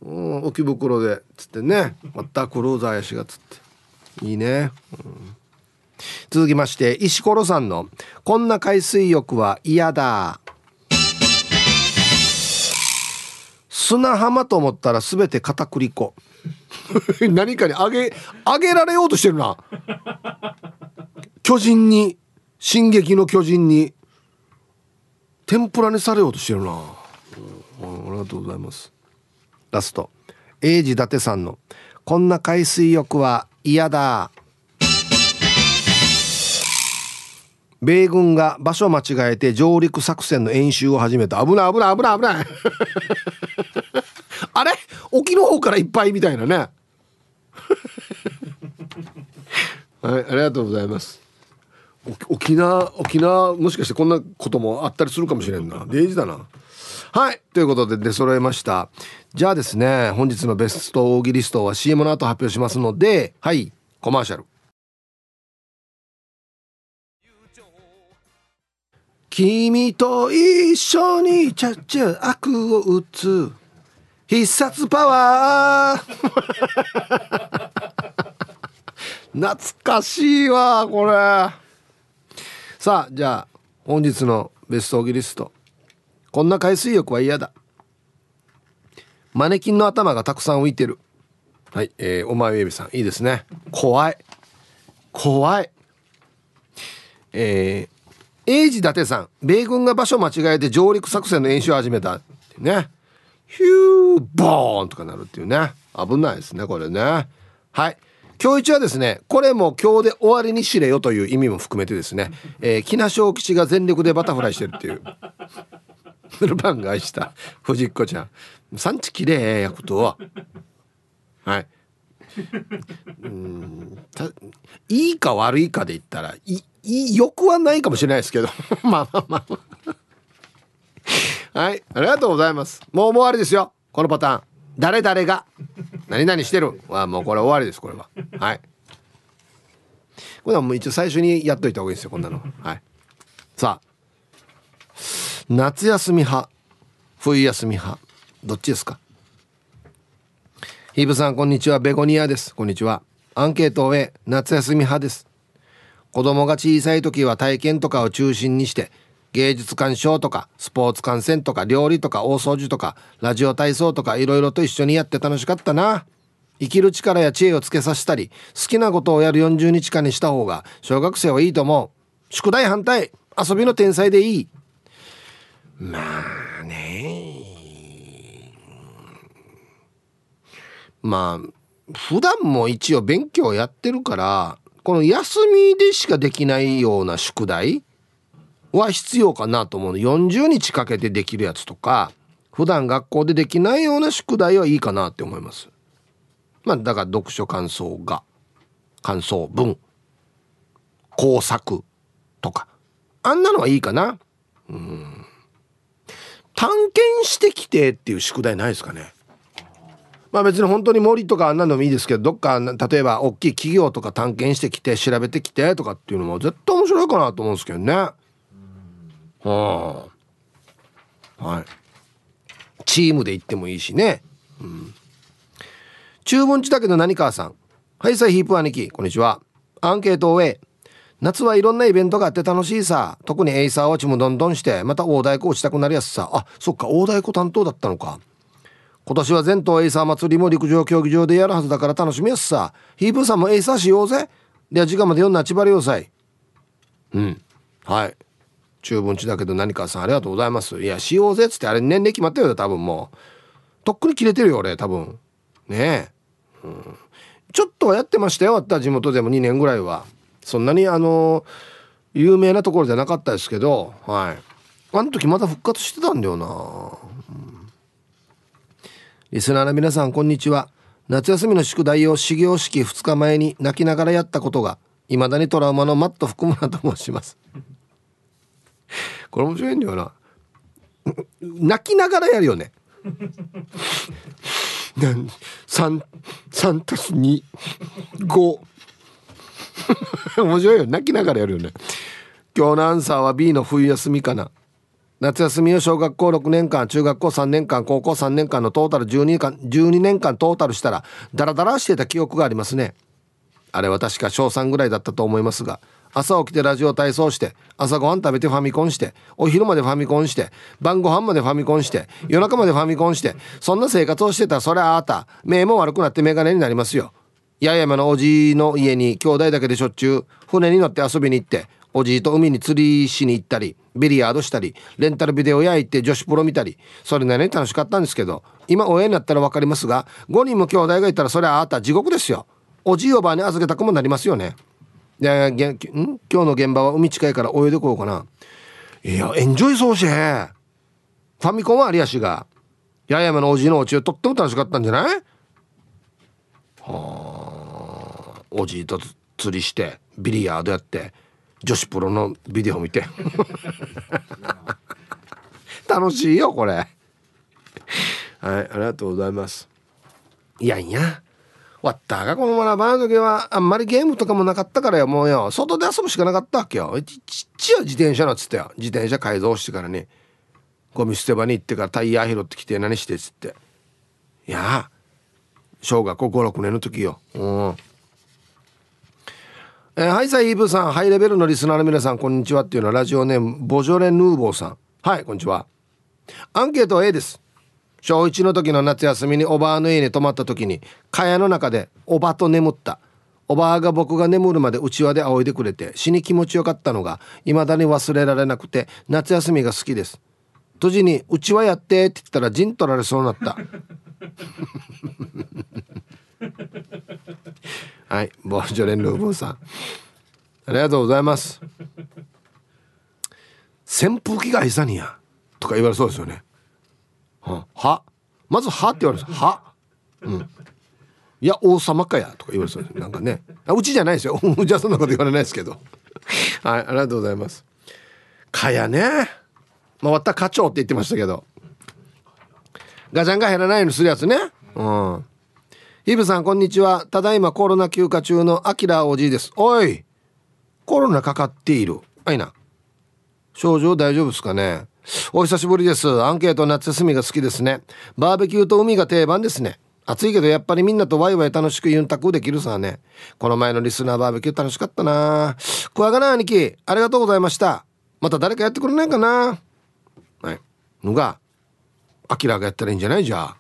うん浮き袋でつってね。またクルーザーやしがつって。いいね、うん、続きまして石ころさんの「こんな海水浴は嫌だ」砂浜と思ったら全て片栗粉。何かにあげあげられようとしてるな。巨人に進撃の巨人に。天ぷらにされようとしてるな、うん、ありがとうございます。ラスト。英治伊達さんの「こんな海水浴は嫌だ」米軍が場所間違えて上陸作戦の演習を始めた。危ない危ない危ない危ない。あれ？沖の方からいっぱいみたいなね。はいありがとうございます。沖縄沖縄もしかしてこんなこともあったりするかもしれんな。デイジだな。はい。ということで出揃えました。じゃあですね本日のベスト大喜利ストは CM の後発表しますのではい。コマーシャル。君と一緒にチャッチャ悪を打つ。必殺パワー。懐かしいわこれさあじゃあ本日のベストオギリスト。こんな海水浴は嫌だ。マネキンの頭がたくさん浮いてる。はい、えー、お前エビさんいいですね。怖い。怖い。えー、英治伊達さん米軍が場所間違えて上陸作戦の演習を始めた。ってね。ヒューボーンとかなるっていうね。危ないですねこれね。はい。今日一はですねこれも今日で終わりにしれよという意味も含めてですね、えー、木名小吉が全力でバタフライしてるっていう。ルパンが愛した藤子ちゃん。産地きれいやことははい。うんいいか悪いかで言ったらいいよくはないかもしれないですけど。まあまあまあ。はい。ありがとうございます。もうもう終わりですよ。このパターン誰々が。何々してる。はもうこれ終わりですこれは。はい。これはもう一応最初にやっといた方がいいですよこんなの。はい。さあ。夏休み派冬休み派どっちですか？ヒーブさんこんにちは。ベゴニアです。こんにちは。アンケートを終え夏休み派です。子供が小さい時は体験とかを中心にして芸術鑑賞とかスポーツ観戦とか料理とか大掃除とかラジオ体操とかいろいろと一緒にやって楽しかったな。生きる力や知恵をつけさせたり好きなことをやる40日間にした方が小学生はいいと思う。宿題反対。遊びの天才でいい。まあね。まあ普段も一応勉強やってるからこの休みでしかできないような宿題は必要かなと思うの。40日かけてできるやつとか普段学校でできないような宿題はいいかなって思います。まあだから読書感想が感想文工作とか。あんなのはいいかな。うん。探検してきてっていう宿題ないですかね。まあ別に本当に森とかあんなのもいいですけどどっか例えば大きい企業とか探検してきて調べてきてとかっていうのも絶対面白いかなと思うんですけどね。はあはい。チームで行ってもいいしね。うん。中文地だけど何川さん。はいさあヒープ兄貴。こんにちは。アンケートを終え夏はいろんなイベントがあって楽しいさ。特にエイサーはちむどんどんしてまた大太鼓打ちたくなるやつさ。あそっか。大太鼓担当だったのか。今年は全島エイサー祭りも陸上競技場でやるはずだから楽しみやすさ。ヒープさんもエイサーしようぜ。では時間まで読んなちばりよさいうん。はい。中文地だけど何かさんありがとうございます。いやしようぜっつってあれ年齢決まったよ多分もう。とっくに切れてるよ俺多分ねえ、うん、ちょっとはやってましたよあった地元でも2年ぐらいは。そんなにあの有名なところじゃなかったですけど。はい。あの時まだ復活してたんだよな、うん、リスナーの皆さんこんにちは。夏休みの宿題を始業式2日前に泣きながらやったことがいまだにトラウマのマット含むなと申します。これ面白いんだよな。泣きながらやるよね。3 3たす25面白いよ。泣きながらやるよね。今日のアンサーは B の冬休みかな。夏休みを小学校6年間中学校3年間高校3年間のトータル12年間12年間トータルしたらダラダラしてた記憶がありますね。あれは確か小3ぐらいだったと思いますが。朝起きてラジオ体操して朝ごはん食べてファミコンしてお昼までファミコンして晩ご飯までファミコンして夜中までファミコンしてそんな生活をしてた。らそりゃああた目も悪くなって眼鏡になりますよ。八重山のおじいの家に兄弟だけでしょっちゅう船に乗って遊びに行っておじいと海に釣りしに行ったりビリヤードしたりレンタルビデオ屋行って女子プロ見たりそれなりに楽しかったんですけど今親になったら分かりますが5人も兄弟がいたらそれはあなた地獄ですよ。おじいおばあに預けたくもなりますよね。でん今日の現場は海近いから泳いでこうかな。いやエンジョイそうしへファミコンは有吉が。八重山のおじいのお家をとっても楽しかったんじゃない？はあ。おじいと釣りしてビリヤードやって女子プロのビデオ見て。楽しいよこれ。はいありがとうございます。いやいや。わったがこのままバの時はあんまりゲームとかもなかったからよもうよ。外で遊ぶしかなかったわけよ。ちちっちゃい自転車のっつってよ自転車改造してからねゴミ捨て場に行ってからタイヤ拾ってきて何してっつって。いや小学校56年の時よ。うん。えー、はいさイーブさん。ハイレベルのリスナーの皆さんこんにちはっていうのはラジオネームボジョレ・ヌーボーさん。はいこんにちは。アンケートは A です。小1の時の夏休みにおばあの家に泊まった時に蚊帳の中でおばと眠った。おばあが僕が眠るまでうちわで仰いでくれて死に気持ちよかったのが未だに忘れられなくて夏休みが好きです閉じに「うちわやって」って言ったら陣取られそうになった。はいボージョレンルーブーさん。ありがとうございます扇風機がいさにやとか言われそうですよね。は？まず「は」って言われるんです「は」うん。いや王様かやとか言われそうですなんかね。あうちじゃないですよ。じゃあそんなこと言われないですけど。はいありがとうございます。かやね。まあわった課長って言ってましたけど。ガチャンが減らないようにするやつね。うん。ヒブさんこんにちは。ただいまコロナ休暇中のアキラおじいです。おい。コロナかかっている。あいな。症状大丈夫ですかね？お久しぶりです。アンケート夏休みが好きですね。バーベキューと海が定番ですね。暑いけどやっぱりみんなとワイワイ楽しくユンタクできるさね。この前のリスナーバーベキュー楽しかったな。クワガナ兄貴ありがとうございました。また誰かやってくれないかな？はい。のがアキラがやったらいいんじゃない？じゃあ。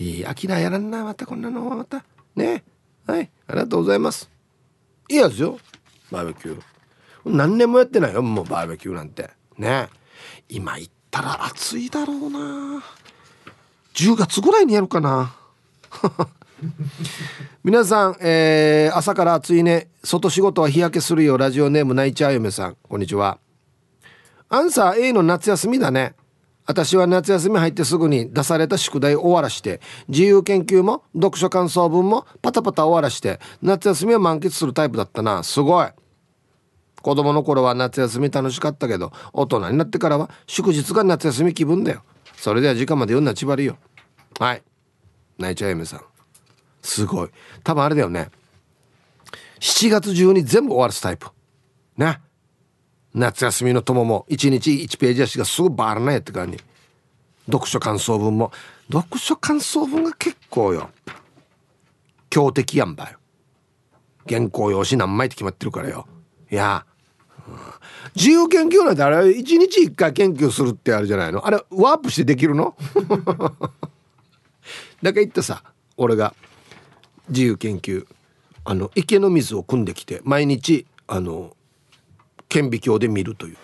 いいアキラやらんなまたこんなのまた。ね。はい。ありがとうございます。いいやつよ。バーベキュー。何年もやってないよもうバーベキューなんて。ね。今行ったら暑いだろうな。10月ぐらいにやるかな。皆さん、えー、朝から暑いね。外仕事は日焼けするよ。ラジオネームナイチャー嫁さん。こんにちは。アンサー A の夏休みだね。私は夏休み入ってすぐに出された宿題終わらして自由研究も読書感想文もパタパタ終わらして夏休みを満喫するタイプだったな。すごい。子供の頃は夏休み楽しかったけど大人になってからは祝日が夏休み気分だよ。それでは時間まで読んだちばりよ。はい。泣いちゃうやめさん。すごい。多分あれだよね。7月中に全部終わらすタイプ。ね。夏休みの友も1日1ページやしがすぐバーラないって感じ。読書感想文も。読書感想文が結構よ。強敵やんばよ。原稿用紙何枚って決まってるからよ。いや 自由研究なんてあれ1日1回研究するってあるじゃないの？あれワープしてできるの？だから言ってさ俺が自由研究あの池の水を汲んできて毎日あの顕微鏡で見るという。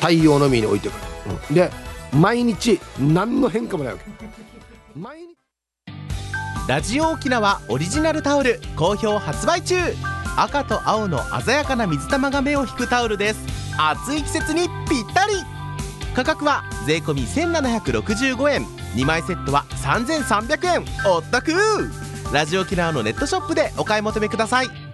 太陽の実に置いてくる、うん、で毎日何の変化もないわけ。毎日。ラジオ沖縄オリジナルタオル好評発売中。赤と青の鮮やかな水玉が目を引くタオルです。暑い季節にぴったり。価格は税込1765円。2枚セットは3300円。お得ラジオキラーのネットショップでお買い求めください。